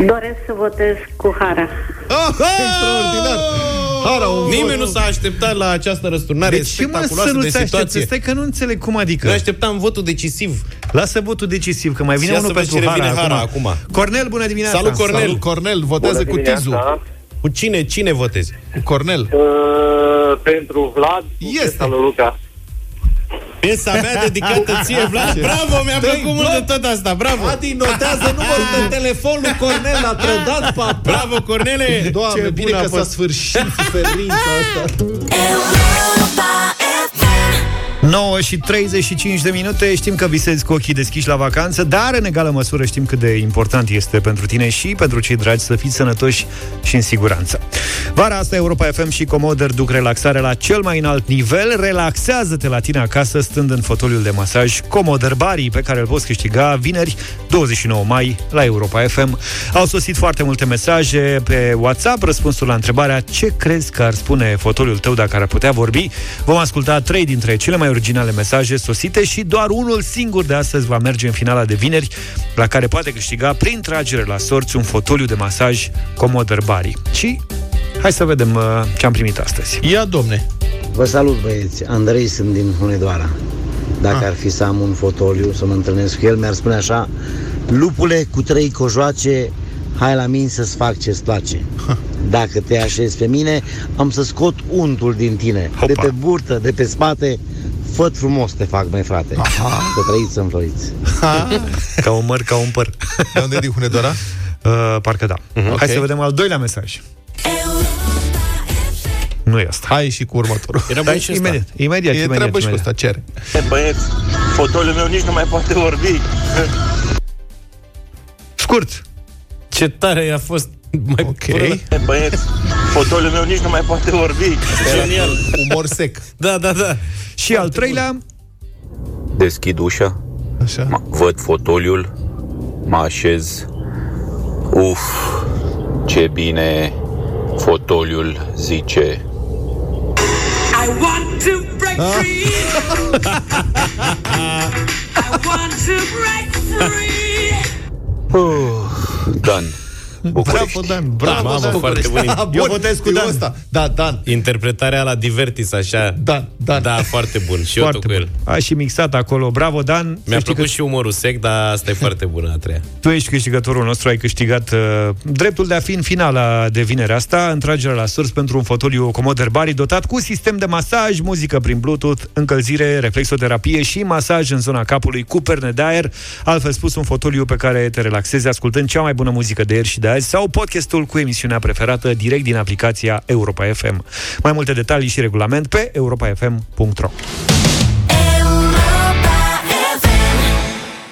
Speaker 19: doresc să votez cu Hara.
Speaker 2: Ah, extraordinar! Hara, un
Speaker 3: Nimeni
Speaker 2: vot.
Speaker 3: nu s-a așteptat la această răsturnare
Speaker 1: De ce mă să
Speaker 3: spectaculoasă
Speaker 1: nu
Speaker 3: de
Speaker 1: ți aștepți?
Speaker 3: situație.
Speaker 1: Stai că nu înțeleg cum adică.
Speaker 3: Noi așteptam votul decisiv.
Speaker 1: Lasă votul decisiv, că mai vine
Speaker 3: Ia
Speaker 1: unul
Speaker 3: să vezi
Speaker 1: pentru
Speaker 3: cine
Speaker 1: Hara,
Speaker 3: vine Hara
Speaker 1: acum.
Speaker 3: acum.
Speaker 1: Cornel, bună dimineața!
Speaker 3: Salut, Cornel!
Speaker 2: Salut, Cornel, votează cu Tizu.
Speaker 3: Cu cine? Cine votezi?
Speaker 2: Cu Cornel.
Speaker 18: Uh, pentru Vlad,
Speaker 2: Este.
Speaker 18: lui Luca.
Speaker 3: Piesa mea dedicată ție, Vlad. Bravo, mi-a
Speaker 2: Dă-i
Speaker 3: plăcut mult de
Speaker 2: bloc.
Speaker 3: tot asta. Bravo!
Speaker 2: Adi, notează numărul de telefon lui Cornel, a trădat papa.
Speaker 3: Bravo, Cornele!
Speaker 2: Doamne,
Speaker 1: Ce
Speaker 2: bine
Speaker 1: bună a
Speaker 2: că s-a
Speaker 1: fost.
Speaker 2: sfârșit suferința asta.
Speaker 1: 9 și 35 de minute. Știm că visezi cu ochii deschiși la vacanță Dar în egală măsură știm cât de important este pentru tine Și pentru cei dragi să fiți sănătoși și în siguranță. Vara asta Europa FM și Comoder duc relaxare la cel mai înalt nivel. Relaxează-te la tine acasă stând în fotoliul de masaj Comoder Bari Pe care îl poți câștiga vineri 29 mai la Europa FM Au sosit foarte multe mesaje pe WhatsApp Răspunsul la întrebarea Ce crezi că ar spune fotoliul tău dacă ar putea vorbi? Vom asculta trei dintre cele mai originale mesaje sosite și doar unul singur de astăzi va merge în finala de vineri, la care poate câștiga prin tragere la sorți un fotoliu de masaj Commodore Bari. Și hai să vedem uh, ce am primit astăzi.
Speaker 2: Ia, domne.
Speaker 20: Vă salut, băieți. Andrei sunt din Hunedoara. Dacă ar fi să am un fotoliu, să mă întâlnesc cu el, mi-ar spune așa Lupule cu trei cojoace, hai la mine să-ți fac ce-ți place. Dacă te așezi pe mine, am să scot untul din tine. De pe burtă, de pe spate, făt frumos te fac, mai frate. Să trăiți, să înfloriți.
Speaker 1: Ca un măr, ca un păr.
Speaker 2: De unde e din Hunedoara?
Speaker 1: Uh, parcă da. Uh-huh.
Speaker 2: Ok.
Speaker 1: Hai să vedem al doilea mesaj. Nu e asta.
Speaker 2: Hai și cu următorul.
Speaker 3: Era
Speaker 1: Dar
Speaker 3: bun și ăsta.
Speaker 1: imediat, imediat,
Speaker 2: E
Speaker 1: imediat,
Speaker 2: treabă și cu
Speaker 1: imediat.
Speaker 2: ăsta, cere.
Speaker 18: Băieți, fotoliul meu nici nu mai poate vorbi.
Speaker 1: Scurt.
Speaker 3: Ce tare a fost. Mai
Speaker 2: Ok.
Speaker 18: Băieți, fotoliul meu nici nu mai poate vorbi.
Speaker 3: Genial.
Speaker 2: Umor sec.
Speaker 3: Da, da, da.
Speaker 1: Și al treilea,
Speaker 21: Deschid ușa,
Speaker 2: Așa.
Speaker 21: mă- văd fotoliul, mă așez. Uf, ce bine fotoliul zice.
Speaker 16: I want to break free. I want to break free.
Speaker 21: Uh, Dan, București.
Speaker 1: bravo Dan, bravo
Speaker 3: Mamă,
Speaker 1: Dan.
Speaker 3: foarte bun.
Speaker 2: Ah,
Speaker 1: Eu
Speaker 2: bun,
Speaker 1: votez cu
Speaker 2: e
Speaker 1: Dan.
Speaker 2: Ăsta. Da, Dan.
Speaker 3: Interpretarea la Divertis, așa.
Speaker 2: Dan, Dan.
Speaker 3: Da, foarte bun. Și eu
Speaker 1: Foarte
Speaker 3: tot cu el.
Speaker 1: bun. A și mixat acolo. Bravo, Dan. Să
Speaker 3: Mi-a
Speaker 1: știi
Speaker 3: plăcut
Speaker 1: că
Speaker 3: și umorul sec, dar asta e foarte bună a treia.
Speaker 1: Tu ești câștigătorul nostru, ai câștigat uh, dreptul de a fi în finala de vineri asta, întragerea la surs pentru un fotoliu Commodore Bari dotat cu sistem de masaj, muzică prin Bluetooth, încălzire, reflexoterapie și masaj în zona capului cu perne de aer, altfel spus un fotoliu pe care te relaxezi ascultând cea mai bună muzică de ieri și de de azi sau podcastul cu emisiunea preferată direct din aplicația Europa FM. Mai multe detalii și regulament pe europafm.ro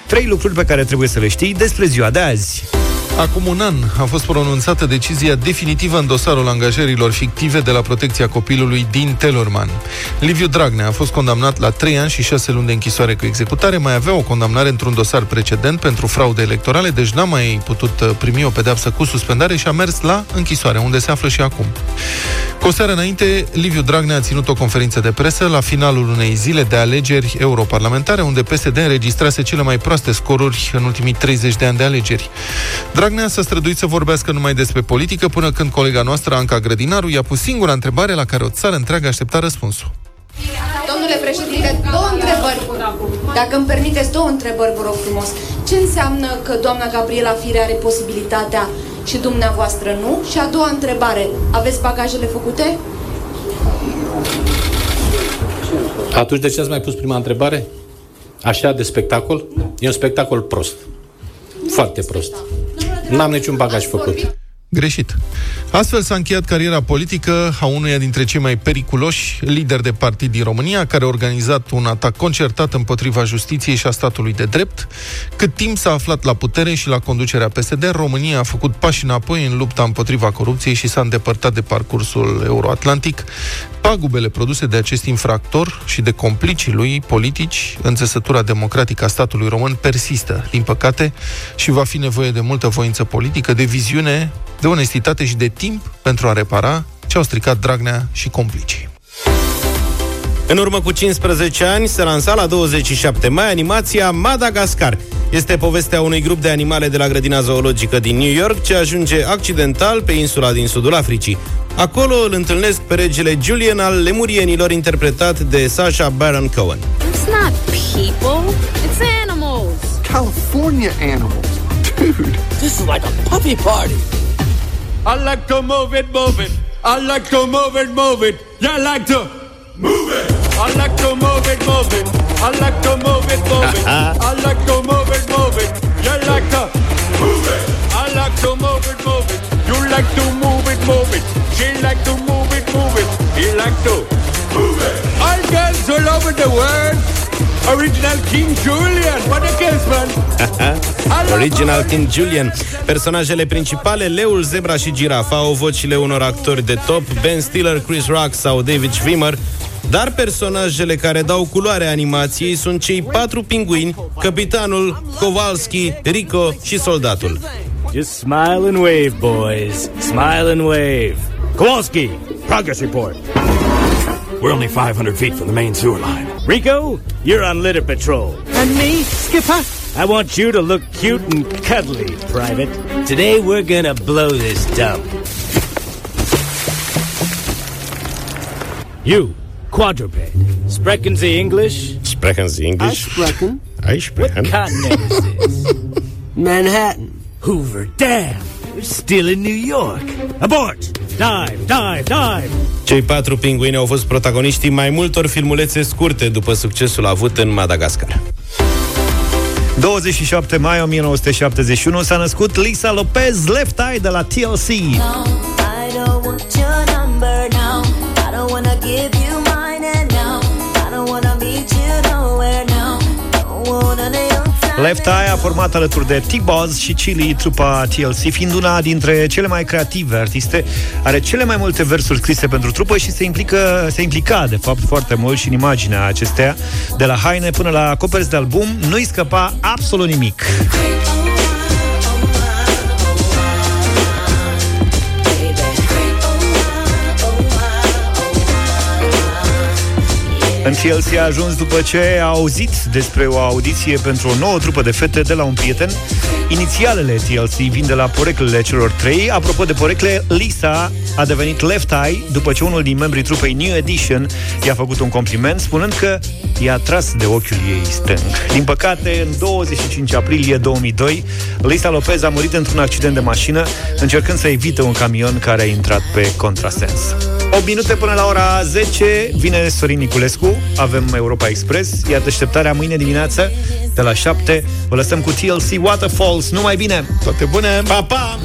Speaker 1: Trei lucruri pe care trebuie să le știi despre ziua de azi.
Speaker 2: Acum un an a fost pronunțată decizia definitivă în dosarul angajărilor fictive de la protecția copilului din Telorman. Liviu Dragnea a fost condamnat la 3 ani și 6 luni de închisoare cu executare, mai avea o condamnare într-un dosar precedent pentru fraude electorale, deci n-a mai putut uh, primi o pedeapsă cu suspendare și a mers la închisoare, unde se află și acum. Cu o seară înainte, Liviu Dragnea a ținut o conferință de presă la finalul unei zile de alegeri europarlamentare, unde PSD înregistrase cele mai proaste scoruri în ultimii 30 de ani de alegeri. Dragnea s-a străduit să vorbească numai despre politică până când colega noastră, Anca Grădinaru, i-a pus singura întrebare la care o țară întreagă aștepta răspunsul.
Speaker 22: Domnule președinte, două întrebări. Dacă îmi permiteți, două întrebări, vă rog frumos. Ce înseamnă că doamna Gabriela Fire are posibilitatea și dumneavoastră nu? Și a doua întrebare, aveți bagajele făcute?
Speaker 23: Atunci de ce ați mai pus prima întrebare? Așa de spectacol? E un spectacol prost. Foarte prost. N-am niciun bagaj făcut.
Speaker 2: Greșit. Astfel s-a încheiat cariera politică a unuia dintre cei mai periculoși lideri de partid din România, care a organizat un atac concertat împotriva justiției și a statului de drept. Cât timp s-a aflat la putere și la conducerea PSD, România a făcut pași înapoi în lupta împotriva corupției și s-a îndepărtat de parcursul euroatlantic. Pagubele produse de acest infractor și de complicii lui politici în țesătura democratică a statului român persistă, din păcate, și va fi nevoie de multă voință politică, de viziune, de onestitate și de timp pentru a repara ce au stricat Dragnea și complicii.
Speaker 3: În urmă cu 15 ani se lansa la 27 mai animația Madagascar. Este povestea unui grup de animale de la grădina zoologică din New York ce ajunge accidental pe insula din sudul Africii. Acolo îl întâlnesc pe regele Julian al lemurienilor interpretat de Sasha Baron Cohen.
Speaker 24: It's not people, it's animals.
Speaker 25: California animals. Dude, this is like a puppy party.
Speaker 26: I like to move it, move it. I like to move it, move it. Yeah, I like to move it. I like to move it, move it. I like to move it, move it. I like to move it, move it. You like to move it. I like to move it, move it. You like to move it, move it. She like to move it, move it. He like to move it. All girls all over the world. Original King Julian. What a case, man.
Speaker 3: Original King Julian. Personajele principale, leul, zebra și girafa, au vocile unor actori de top, Ben Stiller, Chris Rock sau David Schwimmer, dar personajele care dau culoare animației sunt cei patru pinguini, capitanul, Kowalski, Rico și soldatul.
Speaker 27: Just smile and wave, boys. Smile and wave. Kowalski, progress report.
Speaker 28: We're only 500 feet from the main sewer line.
Speaker 27: Rico, you're on litter patrol.
Speaker 28: And me, Skipper?
Speaker 27: I want you to look cute and cuddly, Private. Today we're gonna blow this dump. You, quadruped. Sprechen Sie English?
Speaker 3: Sprechen Sie English?
Speaker 28: I Sprechen.
Speaker 3: I sprechen.
Speaker 27: What continent is this?
Speaker 28: Manhattan.
Speaker 27: Hoover Dam. We're still in New York. Abort! Dive, dive, dive!
Speaker 3: Cei patru pinguini au fost protagoniștii mai multor filmulețe scurte după succesul avut în Madagascar.
Speaker 1: 27 mai 1971 s-a născut Lisa Lopez, Left Eye de la TLC. Left Eye a format alături de T-Boz și Chili, trupa TLC, fiind una dintre cele mai creative artiste, are cele mai multe versuri scrise pentru trupă și se, implică, se implica, de fapt, foarte mult și în imaginea acesteia. De la haine până la coperți de album, nu-i scăpa absolut nimic. În TLC a ajuns după ce a auzit despre o audiție pentru o nouă trupă de fete de la un prieten. Inițialele TLC vin de la poreclele celor trei. Apropo de porecle, Lisa a devenit Left Eye după ce unul din membrii trupei New Edition i-a făcut un compliment spunând că i-a tras de ochiul ei stâng. Din păcate, în 25 aprilie 2002, Lisa Lopez a murit într-un accident de mașină încercând să evite un camion care a intrat pe contrasens. 8 minute până la ora 10 vine Sorin Niculescu, avem Europa Express, iar deșteptarea mâine dimineață de la 7 vă lăsăm cu TLC Waterfalls, numai bine!
Speaker 2: Toate bune!
Speaker 3: Pa, pa!